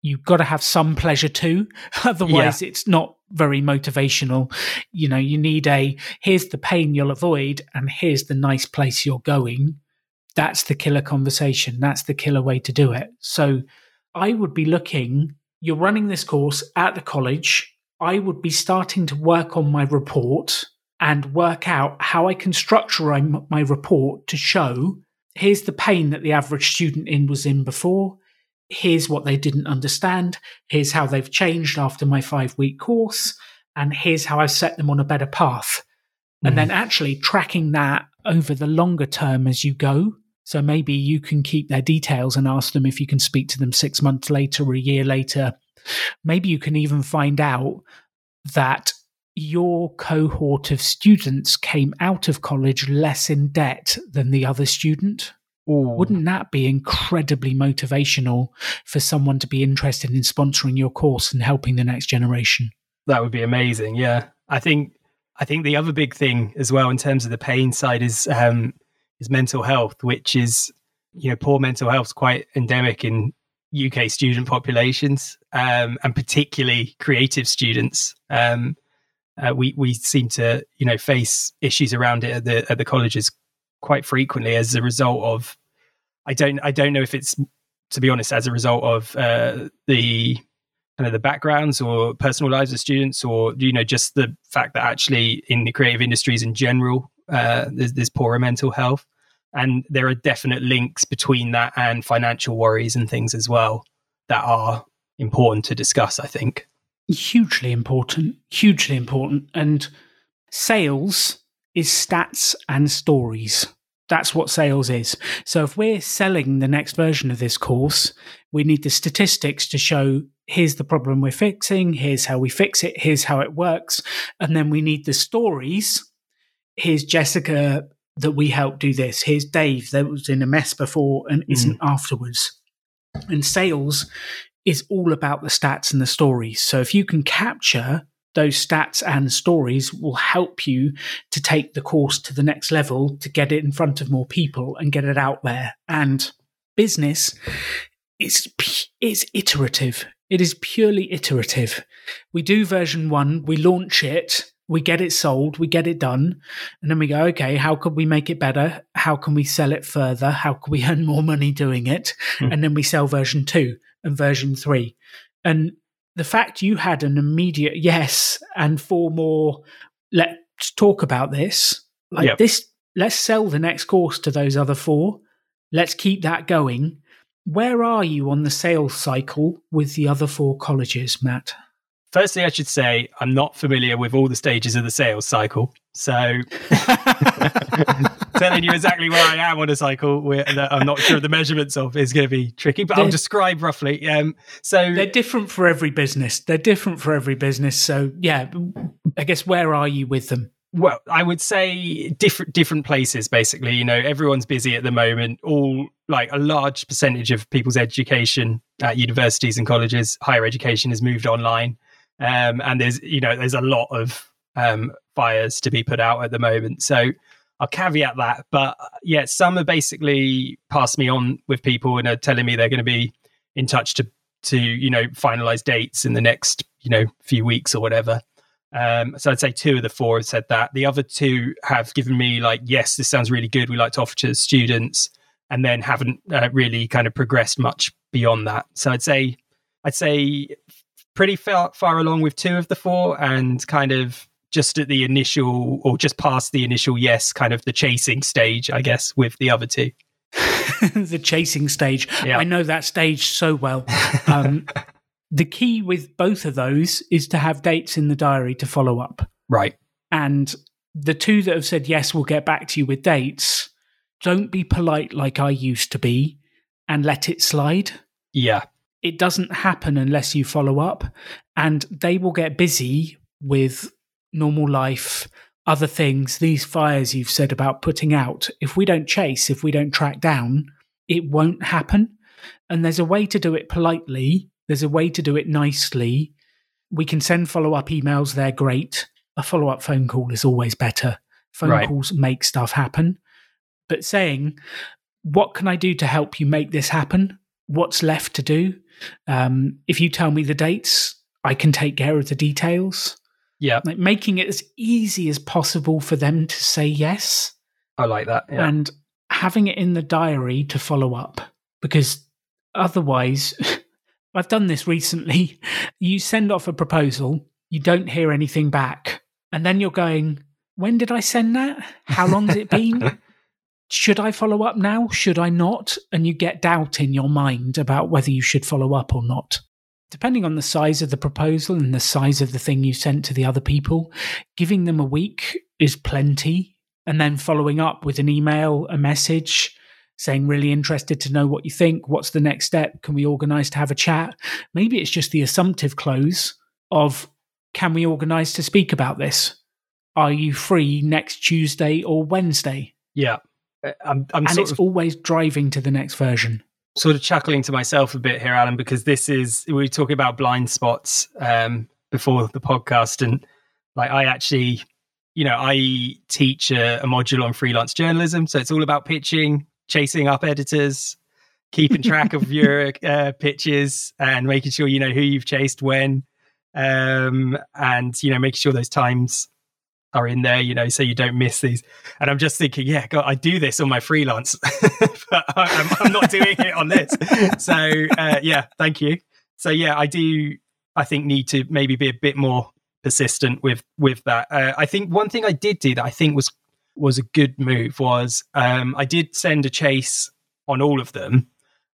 You've got to have some pleasure too. Otherwise, yeah. it's not very motivational. You know, you need a here's the pain you'll avoid, and here's the nice place you're going. That's the killer conversation. That's the killer way to do it. So I would be looking, you're running this course at the college. I would be starting to work on my report and work out how I can structure my report to show here's the pain that the average student in was in before. Here's what they didn't understand. Here's how they've changed after my five week course. And here's how I've set them on a better path. Mm. And then actually tracking that over the longer term as you go. So maybe you can keep their details and ask them if you can speak to them six months later or a year later. Maybe you can even find out that your cohort of students came out of college less in debt than the other student. Ooh. Wouldn't that be incredibly motivational for someone to be interested in sponsoring your course and helping the next generation? That would be amazing. Yeah, I think I think the other big thing as well in terms of the pain side is um, is mental health, which is you know poor mental health is quite endemic in UK student populations um, and particularly creative students. Um, uh, we we seem to you know face issues around it at the at the colleges quite frequently as a result of I don't I don't know if it's to be honest as a result of uh, the kind of the backgrounds or personal lives of students or you know just the fact that actually in the creative industries in general uh, there's, there's poorer mental health and there are definite links between that and financial worries and things as well that are important to discuss I think hugely important, hugely important. And sales is stats and stories. That's what sales is. So if we're selling the next version of this course, we need the statistics to show here's the problem we're fixing, here's how we fix it, here's how it works. And then we need the stories. Here's Jessica that we helped do this. Here's Dave that was in a mess before and isn't mm. afterwards. And sales is all about the stats and the stories. So if you can capture those stats and stories will help you to take the course to the next level to get it in front of more people and get it out there. And business is is iterative. It is purely iterative. We do version 1, we launch it, we get it sold, we get it done, and then we go, okay, how could we make it better? How can we sell it further? How can we earn more money doing it? Mm. And then we sell version 2 and version three. And the fact you had an immediate yes and four more, let's talk about this. Like yep. this, let's sell the next course to those other four. Let's keep that going. Where are you on the sales cycle with the other four colleges, Matt? Firstly, I should say I'm not familiar with all the stages of the sales cycle. So telling you exactly where I am on a cycle that I'm not sure the measurements of is going to be tricky, but they're, I'll describe roughly. Um, so they're different for every business. They're different for every business. So yeah, I guess where are you with them? Well, I would say different different places. Basically, you know, everyone's busy at the moment. All like a large percentage of people's education at universities and colleges, higher education, has moved online, um, and there's you know there's a lot of um, fires to be put out at the moment. So I'll caveat that. But uh, yeah, some are basically passed me on with people and are telling me they're going to be in touch to to you know finalize dates in the next you know few weeks or whatever. Um, so I'd say two of the four have said that. The other two have given me like, yes, this sounds really good. We like to offer to students, and then haven't uh, really kind of progressed much beyond that. So I'd say I'd say pretty far far along with two of the four, and kind of just at the initial or just past the initial yes, kind of the chasing stage, I guess, with the other two. the chasing stage. Yeah. I know that stage so well. Um, the key with both of those is to have dates in the diary to follow up. Right. And the two that have said yes, we'll get back to you with dates. Don't be polite like I used to be and let it slide. Yeah. It doesn't happen unless you follow up, and they will get busy with normal life, other things, these fires you've said about putting out. If we don't chase, if we don't track down, it won't happen. And there's a way to do it politely, there's a way to do it nicely. We can send follow up emails, they're great. A follow up phone call is always better. Phone right. calls make stuff happen. But saying, what can I do to help you make this happen? What's left to do? Um, if you tell me the dates, I can take care of the details. Yeah. Like making it as easy as possible for them to say yes. I like that. Yeah. And having it in the diary to follow up because otherwise, I've done this recently. You send off a proposal, you don't hear anything back, and then you're going, When did I send that? How long's it been? should I follow up now? Should I not? And you get doubt in your mind about whether you should follow up or not. Depending on the size of the proposal and the size of the thing you sent to the other people, giving them a week is plenty. And then following up with an email, a message saying, really interested to know what you think. What's the next step? Can we organize to have a chat? Maybe it's just the assumptive close of, can we organize to speak about this? Are you free next Tuesday or Wednesday? Yeah. Uh, I'm, I'm and it's of, always driving to the next version. Sort of chuckling to myself a bit here, Alan, because this is we were talking about blind spots um, before the podcast, and like I actually, you know, I teach a, a module on freelance journalism, so it's all about pitching, chasing up editors, keeping track of your uh, pitches, and making sure you know who you've chased when, um, and you know making sure those times are in there, you know, so you don't miss these. And I'm just thinking, yeah, God, I do this on my freelance, but I'm, I'm, not doing it on this. So uh, yeah, thank you. So yeah, I do. I think need to maybe be a bit more persistent with with that. Uh, I think one thing I did do that I think was was a good move was um, I did send a chase on all of them,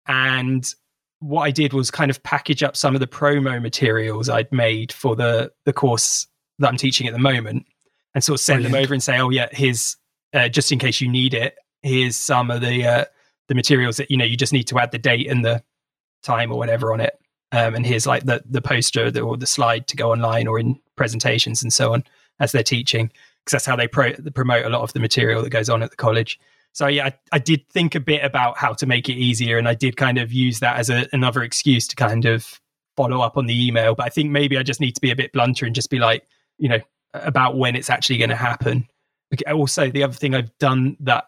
and what I did was kind of package up some of the promo materials I'd made for the the course that I'm teaching at the moment and sort of send Brilliant. them over and say, oh yeah, here's uh, just in case you need it. Here's some of the uh, the materials that you know you just need to add the date and the time or whatever on it. Um, and here's like the the poster or the slide to go online or in presentations and so on as they're teaching because that's how they pro- promote a lot of the material that goes on at the college. So yeah, I, I, did think a bit about how to make it easier, and I did kind of use that as a, another excuse to kind of follow up on the email. But I think maybe I just need to be a bit blunter and just be like, you know, about when it's actually going to happen. Also, the other thing I've done that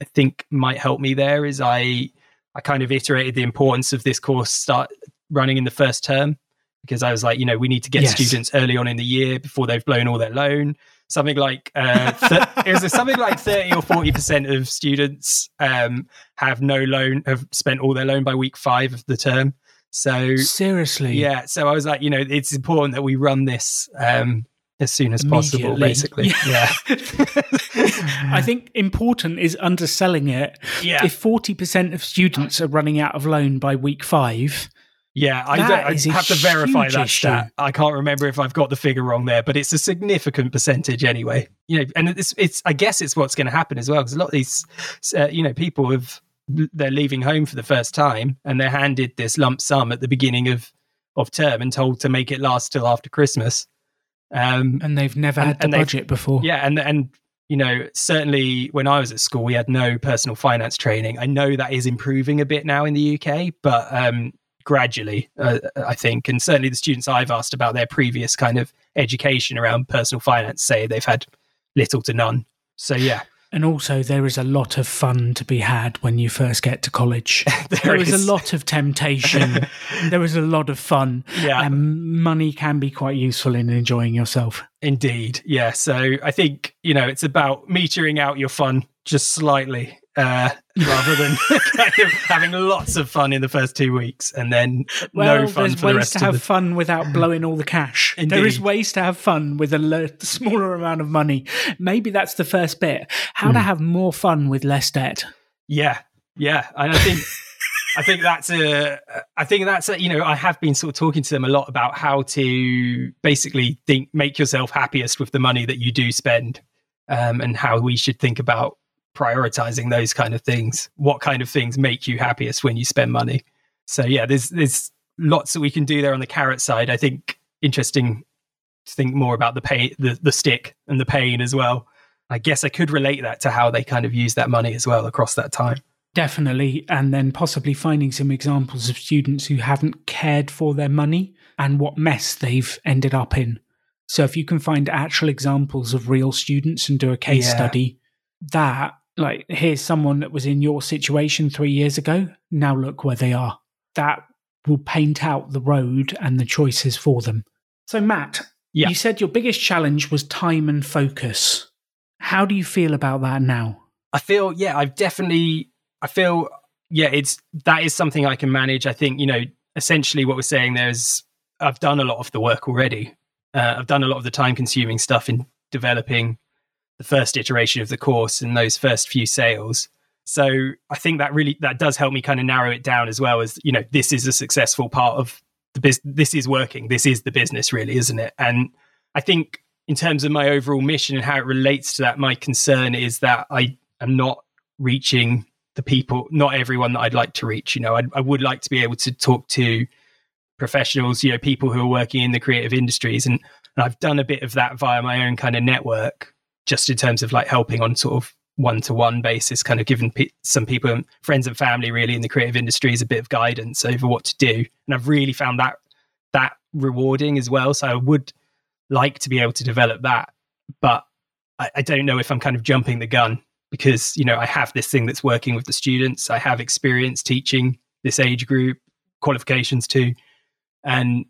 I think might help me there is I I kind of iterated the importance of this course start running in the first term because I was like, you know, we need to get yes. students early on in the year before they've blown all their loan. Something like uh, th- it was something like thirty or forty percent of students um, have no loan, have spent all their loan by week five of the term. So seriously, yeah. So I was like, you know, it's important that we run this um, as soon as possible, basically. Yeah. yeah. I think important is underselling it. Yeah. If 40% of students are running out of loan by week five, yeah, I, I have to verify that issue. stat. I can't remember if I've got the figure wrong there, but it's a significant percentage anyway. You know, and it's it's I guess it's what's going to happen as well because a lot of these, uh, you know, people have they're leaving home for the first time and they're handed this lump sum at the beginning of of term and told to make it last till after Christmas. Um, and they've never and, had the budget before. Yeah, and and you know certainly when I was at school, we had no personal finance training. I know that is improving a bit now in the UK, but um, gradually, uh, I think, and certainly the students I've asked about their previous kind of education around personal finance say they've had little to none. So yeah. And also, there is a lot of fun to be had when you first get to college. There there is. is. a lot of temptation. there is a lot of fun. Yeah. And money can be quite useful in enjoying yourself. Indeed. Yeah. So I think, you know, it's about metering out your fun just slightly uh, rather than kind of having lots of fun in the first two weeks and then Well, no fun there's for the rest. ways to of have the. fun without blowing all the cash. There is ways to have fun with a le- smaller amount of money. Maybe that's the first bit. How to Mm. have more fun with less debt. Yeah. Yeah. And I think. I think that's a. I think that's a. You know, I have been sort of talking to them a lot about how to basically think, make yourself happiest with the money that you do spend, um, and how we should think about prioritizing those kind of things. What kind of things make you happiest when you spend money? So yeah, there's there's lots that we can do there on the carrot side. I think interesting to think more about the pain, the the stick, and the pain as well. I guess I could relate that to how they kind of use that money as well across that time. Definitely. And then possibly finding some examples of students who haven't cared for their money and what mess they've ended up in. So if you can find actual examples of real students and do a case Yeah. study, that, like, here's someone that was in your situation three years ago. Now look where they are. That will paint out the road and the choices for them. So, Matt, Yeah. you said your biggest challenge was time and focus. How do you feel about that now? I feel, yeah, I've definitely, I feel, yeah, it's that is something I can manage. I think, you know, essentially what we're saying there is I've done a lot of the work already. Uh, I've done a lot of the time consuming stuff in developing the first iteration of the course and those first few sales. So I think that really that does help me kind of narrow it down as well as you know this is a successful part of the business. This is working. This is the business, really, isn't it? And I think in terms of my overall mission and how it relates to that, my concern is that I am not reaching the people, not everyone that I'd like to reach. You know, I, I would like to be able to talk to professionals, you know, people who are working in the creative industries, and, and I've done a bit of that via my own kind of network, just in terms of like helping on sort of one to one basis, kind of giving pe- some people, friends and family, really in the creative industries, a bit of guidance over what to do, and I've really found that that rewarding as well. So I would like to be able to develop that, but I, I don't know if I'm kind of jumping the gun because you know I have this thing that's working with the students. I have experience teaching this age group, qualifications too, and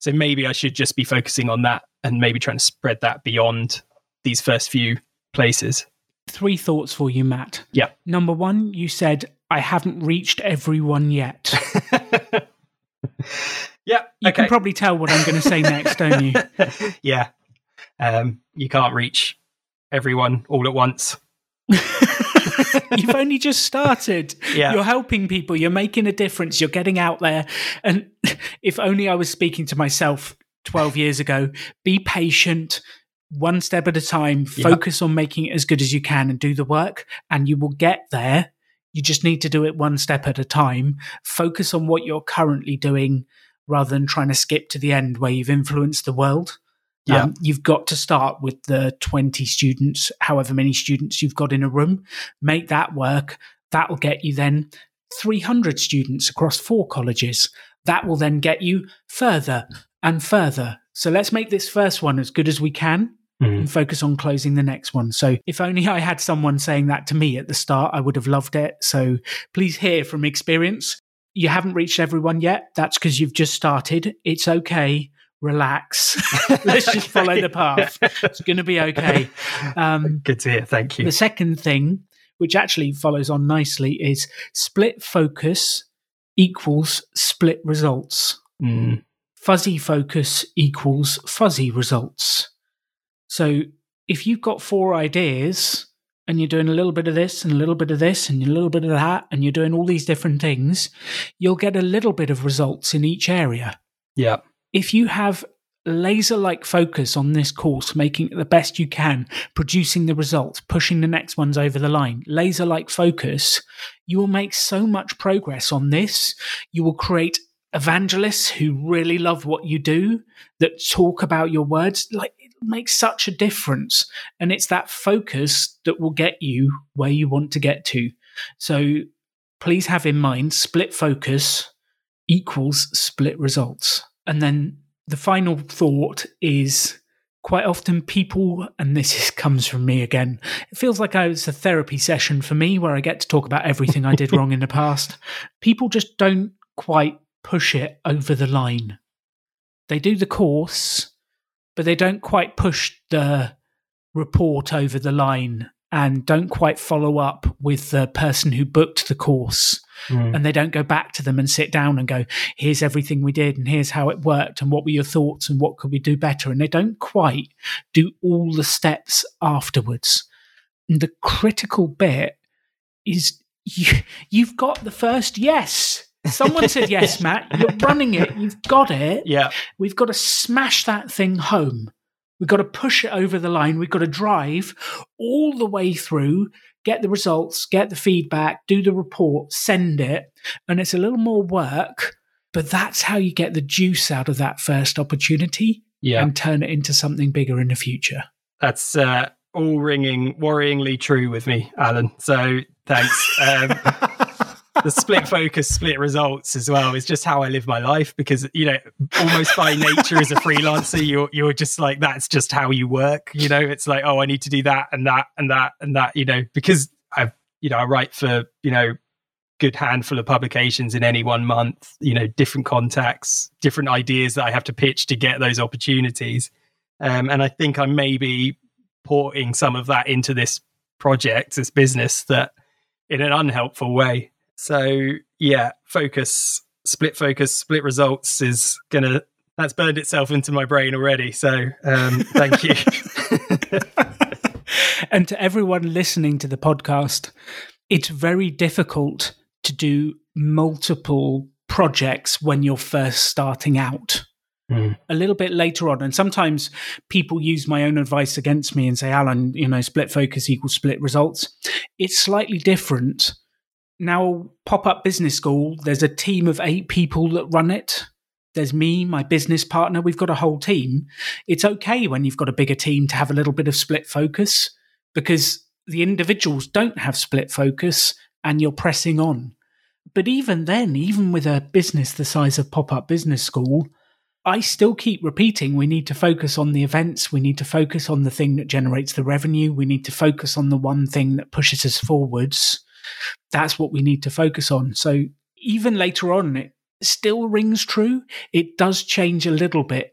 so maybe I should just be focusing on that and maybe trying to spread that beyond these first few places. Three thoughts for you, Matt. Yeah. Number one, you said, I haven't reached everyone yet. yeah, You okay. can probably tell what I'm going to say next, don't you? yeah, um, you can't reach everyone all at once. You've only just started. Yeah. You're helping people. You're making a difference. You're getting out there. And if only I was speaking to myself 12 years ago, be patient, one step at a time, focus on making it as good as you can and do the work, and you will get there. You just need to do it one step at a time. Focus on what you're currently doing rather than trying to skip to the end where you've influenced the world. Yeah. Um, you've got to start with the 20 students, however many students you've got in a room. Make that work. That will get you then 300 students across four colleges. That will then get you further and further. So let's make this first one as good as we can Mhm. and focus on closing the next one. So if only I had someone saying that to me at the start, I would have loved it. So please hear from experience. You haven't reached everyone yet. That's because you've just started. It's okay. Relax. Let's just follow the path. It's going to be okay. Um, Good to hear. Thank you. the second thing, which actually follows on nicely, is split focus equals split results. Mm, Fuzzy focus equals fuzzy results. So if you've got four ideas and you're doing a little bit of this and a little bit of this and a little bit of that, and you're doing all these different things, you'll get a little bit of results in each area yeah. if you have laser like focus on this course, making it the best you can, producing the results, pushing the next ones over the line, laser like focus, you will make so much progress on this. You will create evangelists who really love what you do, that talk about your words. Like makes such a difference. And it's that focus that will get you where you want to get to. So please have in mind split focus equals split results. And then the final thought is quite often people, and this is, comes from me again, it feels like it's a therapy session for me where I get to talk about everything I did wrong in the past. People just don't quite push it over the line. They do the course, but they don't quite push the report over the line and don't quite follow up with the person who booked the course. Mm. And they don't go back to them and sit down and go, here's everything we did and here's how it worked and what were your thoughts and what could we do better. And they don't quite do all the steps afterwards. And the critical bit is you, you've got the first yes. Someone said yes, Matt. You're running it. You've got it. Yeah. We've got to smash that thing home. We've got to push it over the line. We've got to drive all the way through, get the results, get the feedback, do the report, send it. And it's a little more work, but that's how you get the juice out of that first opportunity yeah. and turn it into something bigger in the future. That's uh, all ringing, worryingly true with me, Alan. So thanks. Um, the split focus, split results as well is just how I live my life because you know, almost by nature as a freelancer, you're you're just like that's just how you work. You know, it's like oh, I need to do that and that and that and that. You know, because I you know I write for you know good handful of publications in any one month. You know, different contacts, different ideas that I have to pitch to get those opportunities. Um, and I think I may be porting some of that into this project, this business that in an unhelpful way. So yeah, focus, split focus, split results is gonna that's burned itself into my brain already. So um, thank you. and to everyone listening to the podcast, it's very difficult to do multiple projects when you're first starting out. Mm. A little bit later on, and sometimes people use my own advice against me and say, Alan, you know, split focus equals split results. It's slightly different now pop up business school there's a team of eight people that run it there's me my business partner we've got a whole team it's okay when you've got a bigger team to have a little bit of split focus because the individuals don't have split focus and you're pressing on but even then even with a business the size of pop up business school I still keep repeating we need to focus on the events. We need to focus on the thing that generates the revenue. We need to focus on the one thing that pushes us forwards that's what we need to focus on. So even later on, it still rings true. It does change a little bit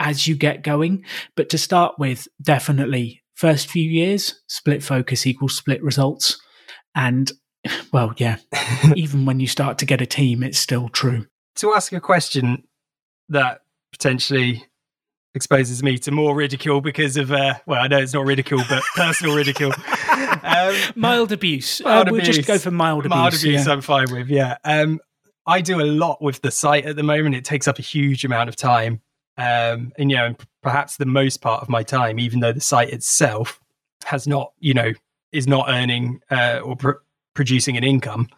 as you get going. But to start with, definitely first few years, split focus equals split results. And well, yeah, even when you start to get a team, it's still true. To ask a question that potentially exposes me to more ridicule because of uh, well i know it's not ridicule but personal ridicule. Um, mild abuse. mild uh, we'll just go for mild abuse mild abuse yeah. i'm fine with yeah. Um, i do a lot with the site at the moment. It takes up a huge amount of time. Um, and you know perhaps the most part of my time even though the site itself has not you know is not earning uh, or pr- producing an income.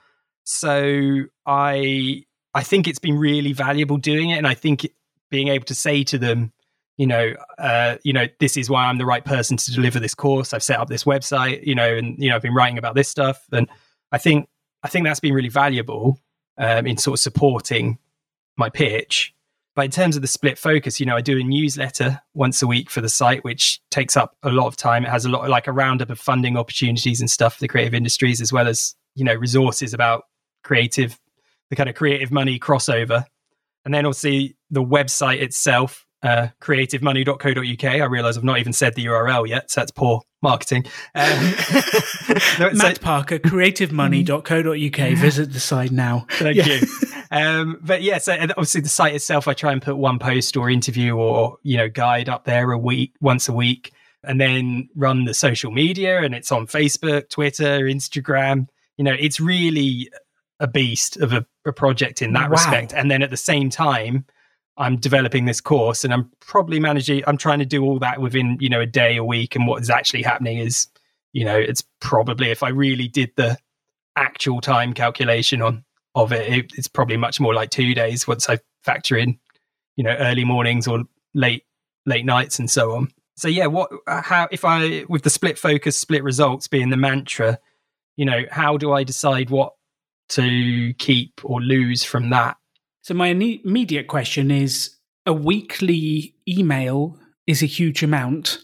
So i i think it's been really valuable doing it and i think being able to say to them you know, uh, you know, this is why I'm the right person to deliver this course. I've set up this website, you know, and you know, I've been writing about this stuff, and I think I think that's been really valuable um, in sort of supporting my pitch. But in terms of the split focus, you know, I do a newsletter once a week for the site, which takes up a lot of time. It has a lot, of, like a roundup of funding opportunities and stuff for the creative industries, as well as you know, resources about creative, the kind of creative money crossover. And then obviously the website itself uh, creativemoney.co.uk. I realize I've not even said the URL yet, so that's poor marketing. Um, no, Matt Parker, creativemoney.co.uk. Visit the site now. Thank yeah. you. Um, but yeah, so obviously the site itself, I try and put one post or interview or you know guide up there a week, once a week, and then run the social media, and it's on Facebook, Twitter, Instagram. You know, it's really a beast of a, a project in that wow. respect. And then at the same time, I'm developing this course and I'm probably managing I'm trying to do all that within, you know, a day, a week. And what is actually happening is, you know, it's probably if I really did the actual time calculation on of it, it it's probably much more like two days once I factor in, you know, early mornings or late late nights and so on. So yeah, what uh, how if I with the split focus, split results being the mantra, you know, how do I decide what to keep or lose from that? So, my immediate question is a weekly email is a huge amount.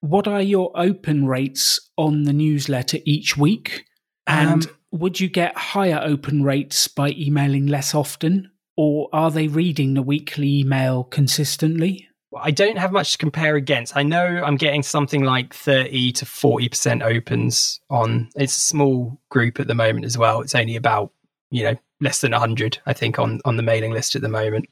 What are your open rates on the newsletter each week? And um, would you get higher open rates by emailing less often? Or are they reading the weekly email consistently? I don't have much to compare against. I know I'm getting something like 30 to 40% opens on it's a small group at the moment as well. It's only about, you know, less than 100 I think on on the mailing list at the moment.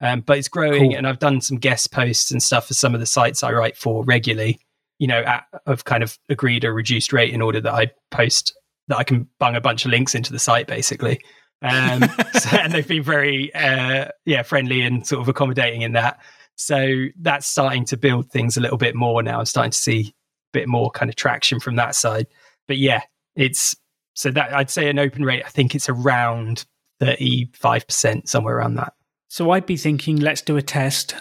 Um, but it's growing cool. and I've done some guest posts and stuff for some of the sites I write for regularly. You know, at, I've kind of agreed a reduced rate in order that I post that I can bung a bunch of links into the site basically. Um, so, and they've been very, uh, yeah, friendly and sort of accommodating in that. So that's starting to build things a little bit more now. I'm starting to see a bit more kind of traction from that side. But yeah, it's so that I'd say an open rate, I think it's around 35%, somewhere around that. So I'd be thinking, let's do a test.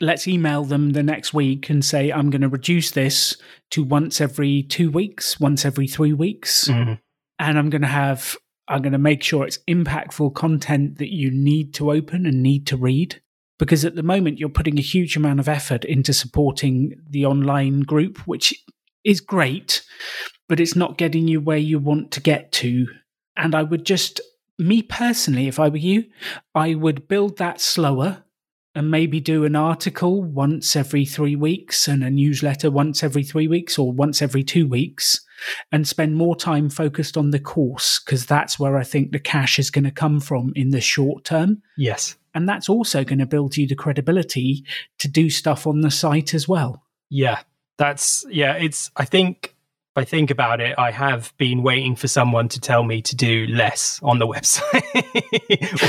Let's email them the next week and say, I'm going to reduce this to once every two weeks, once every three weeks. Mm-hmm. And I'm going to have, I'm going to make sure it's impactful content that you need to open and need to read because at the moment you're putting a huge amount of effort into supporting the online group, which is great, but it's not getting you where you want to get to. And I would just, me personally, if I were you, I would build that slower and maybe do an article once every three weeks and a newsletter once every three weeks or once every two weeks and spend more time focused on the course because that's where I think the cash is going to come from in the short term. Yes. And that's also going to build you the credibility to do stuff on the site as well. Yeah. That's, yeah, it's, I think if I think about it, I have been waiting for someone to tell me to do less on the website,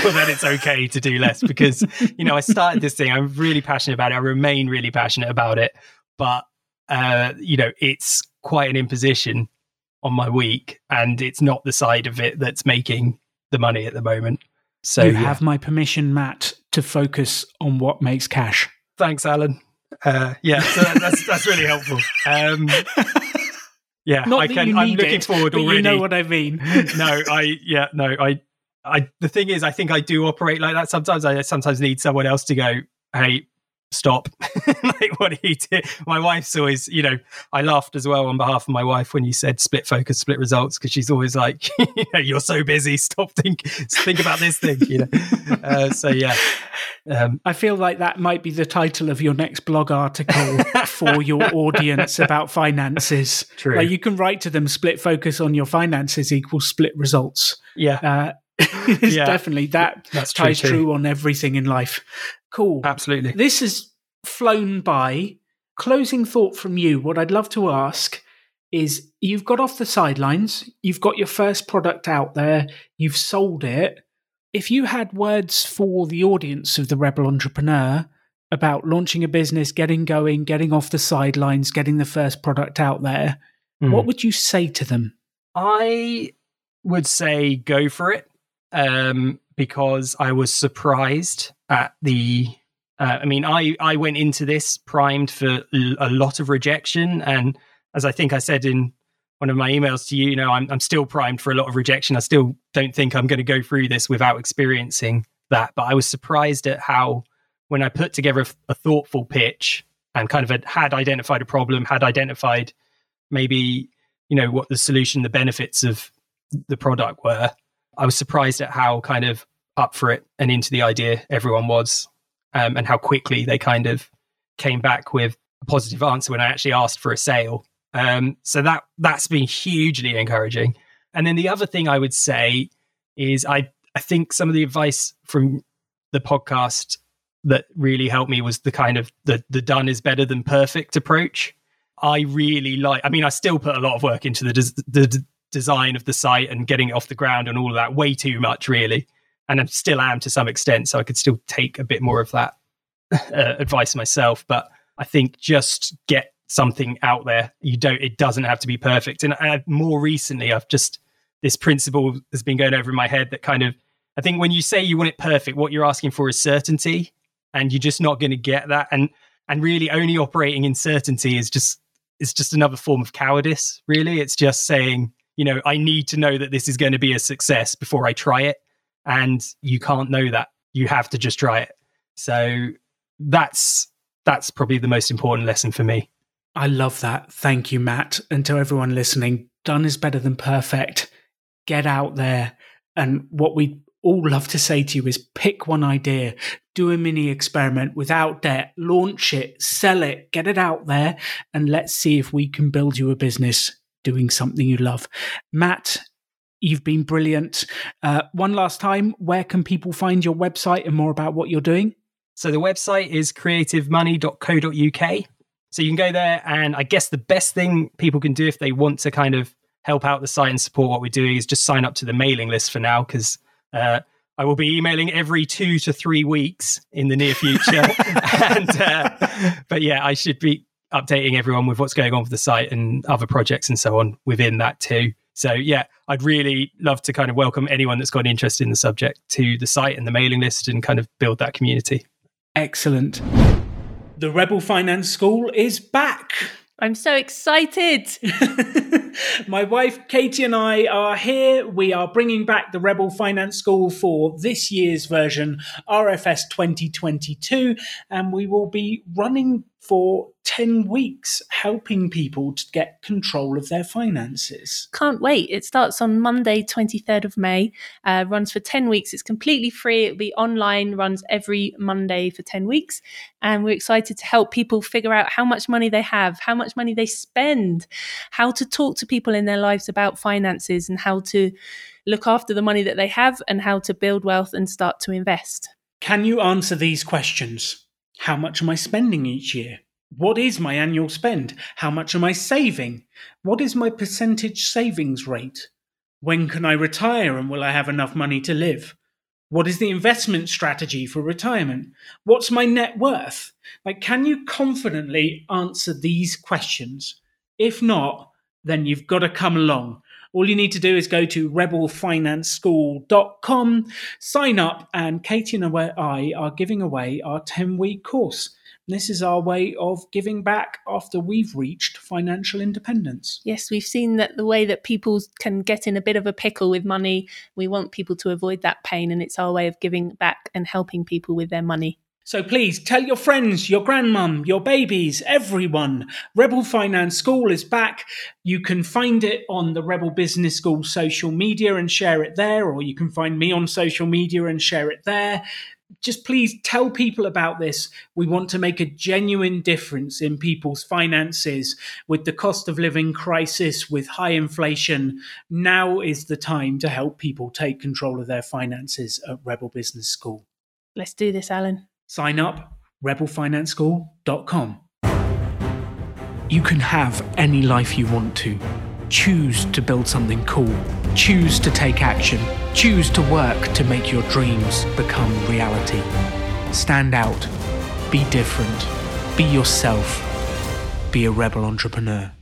or that it's okay to do less because, you know, I started this thing. I'm really passionate about it. I remain really passionate about it. But, uh, you know, it's quite an imposition on my week and it's not the side of it that's making the money at the moment. So you have my permission, Matt, to focus on what makes cash. Thanks, Alan. Uh, yeah, so that's that's really helpful. Um, yeah, Not I can. I'm looking it, forward already. You know what I mean? no, I yeah, no, I I the thing is I think I do operate like that sometimes. I sometimes need someone else to go, "Hey, stop like what he did. My wife's always you know i laughed as well on behalf of my wife when you said split focus split results because she's always like you're so busy stop think think about this thing you know? Uh, so yeah. Um, i feel like that might be the title of your next blog article for your audience about finances. True. Like you can write to them split focus on your finances equals split results. Yeah. Uh, yeah. definitely that That's ties true, true on everything in life. Cool. Absolutely. This has flown by. Closing thought from you. What I'd love to ask is you've got off the sidelines, you've got your first product out there, you've sold it. If you had words for the audience of the Rebel Entrepreneur about launching a business, getting going, getting off the sidelines, getting the first product out there, mm. what would you say to them? I would say go for it um, because I was surprised at the uh, I mean, I, I went into this primed for a lot of rejection. And as I think I said in one of my emails to you, you know, I'm, I'm still primed for a lot of rejection. I still don't think I'm going to go through this without experiencing that. But I was surprised at how, when I put together a, a thoughtful pitch and kind of a, had identified a problem, had identified maybe, you know, what the solution, the benefits of the product were, I was surprised at how kind of up for it and into the idea everyone was, um, and how quickly they kind of came back with a positive answer when I actually asked for a sale. Um, so that that's been hugely encouraging. And then the other thing I would say is I I think some of the advice from the podcast that really helped me was the kind of the the done is better than perfect approach. I really like. I mean, I still put a lot of work into the des- the d- design of the site and getting it off the ground and all of that. Way too much, really and I still am to some extent. So I could still take a bit more of that uh, advice myself. But I think just get something out there. You don't. It doesn't have to be perfect. And I, more recently, I've just this principle has been going over in my head that kind of. I think when you say you want it perfect, what you're asking for is certainty, and you're just not going to get that. And and really, only operating in certainty is just is just another form of cowardice. Really, it's just saying, you know, I need to know that this is going to be a success before I try it and you can't know that. You have to just try it. So that's that's probably the most important lesson for me. I love that. Thank you, Matt. And to everyone listening, done is better than perfect. Get out there. And what we all love to say to you is pick one idea, do a mini experiment without debt, launch it, sell it, get it out there, and let's see if we can build you a business doing something you love. Matt, you've been brilliant. Uh, one last time, where can people find your website and more about what you're doing? So the website is creativemoney.co.uk. So you can go there, and I guess the best thing people can do if they want to kind of help out the site and support what we're doing is just sign up to the mailing list for now because uh, I will be emailing every two to three weeks in the near future. and, uh, but yeah, I should be updating everyone with what's going on with the site and other projects and so on within that too. So yeah, I'd really love to kind of welcome anyone that's got an interest in the subject to the site and the mailing list and kind of build that community. Excellent. The Rebel Finance School is back. I'm so excited. My wife Katie and I are here. We are bringing back the Rebel Finance School for this year's version, RFS 2022, and we will be running for 10 weeks helping people to get control of their finances. Can't wait. It starts on Monday, 23rd of May, uh, runs for 10 weeks. It's completely free. It'll be online, runs every Monday for 10 weeks. And we're excited to help people figure out how much money they have, how much money they spend, how to talk to people in their lives about finances, and how to look after the money that they have and how to build wealth and start to invest. Can you answer these questions? How much am I spending each year? What is my annual spend? How much am I saving? What is my percentage savings rate? When can I retire and will I have enough money to live? What is the investment strategy for retirement? What's my net worth? Like, can you confidently answer these questions? If not, then you've got to come along. All you need to do is go to rebelfinanceschool.com, sign up, and Katie and I are giving away our 10 week course. This is our way of giving back after we've reached financial independence. Yes, we've seen that the way that people can get in a bit of a pickle with money, we want people to avoid that pain, and it's our way of giving back and helping people with their money. So please tell your friends, your grandmum, your babies, everyone. Rebel Finance School is back. You can find it on the Rebel Business School social media and share it there, or you can find me on social media and share it there. Just please tell people about this. We want to make a genuine difference in people's finances with the cost of living crisis, with high inflation. Now is the time to help people take control of their finances at Rebel Business School. Let's do this, Alan. Sign up, rebelfinanceschool.com. You can have any life you want to. Choose to build something cool. Choose to take action. Choose to work to make your dreams become reality. Stand out. Be different. Be yourself. Be a rebel entrepreneur.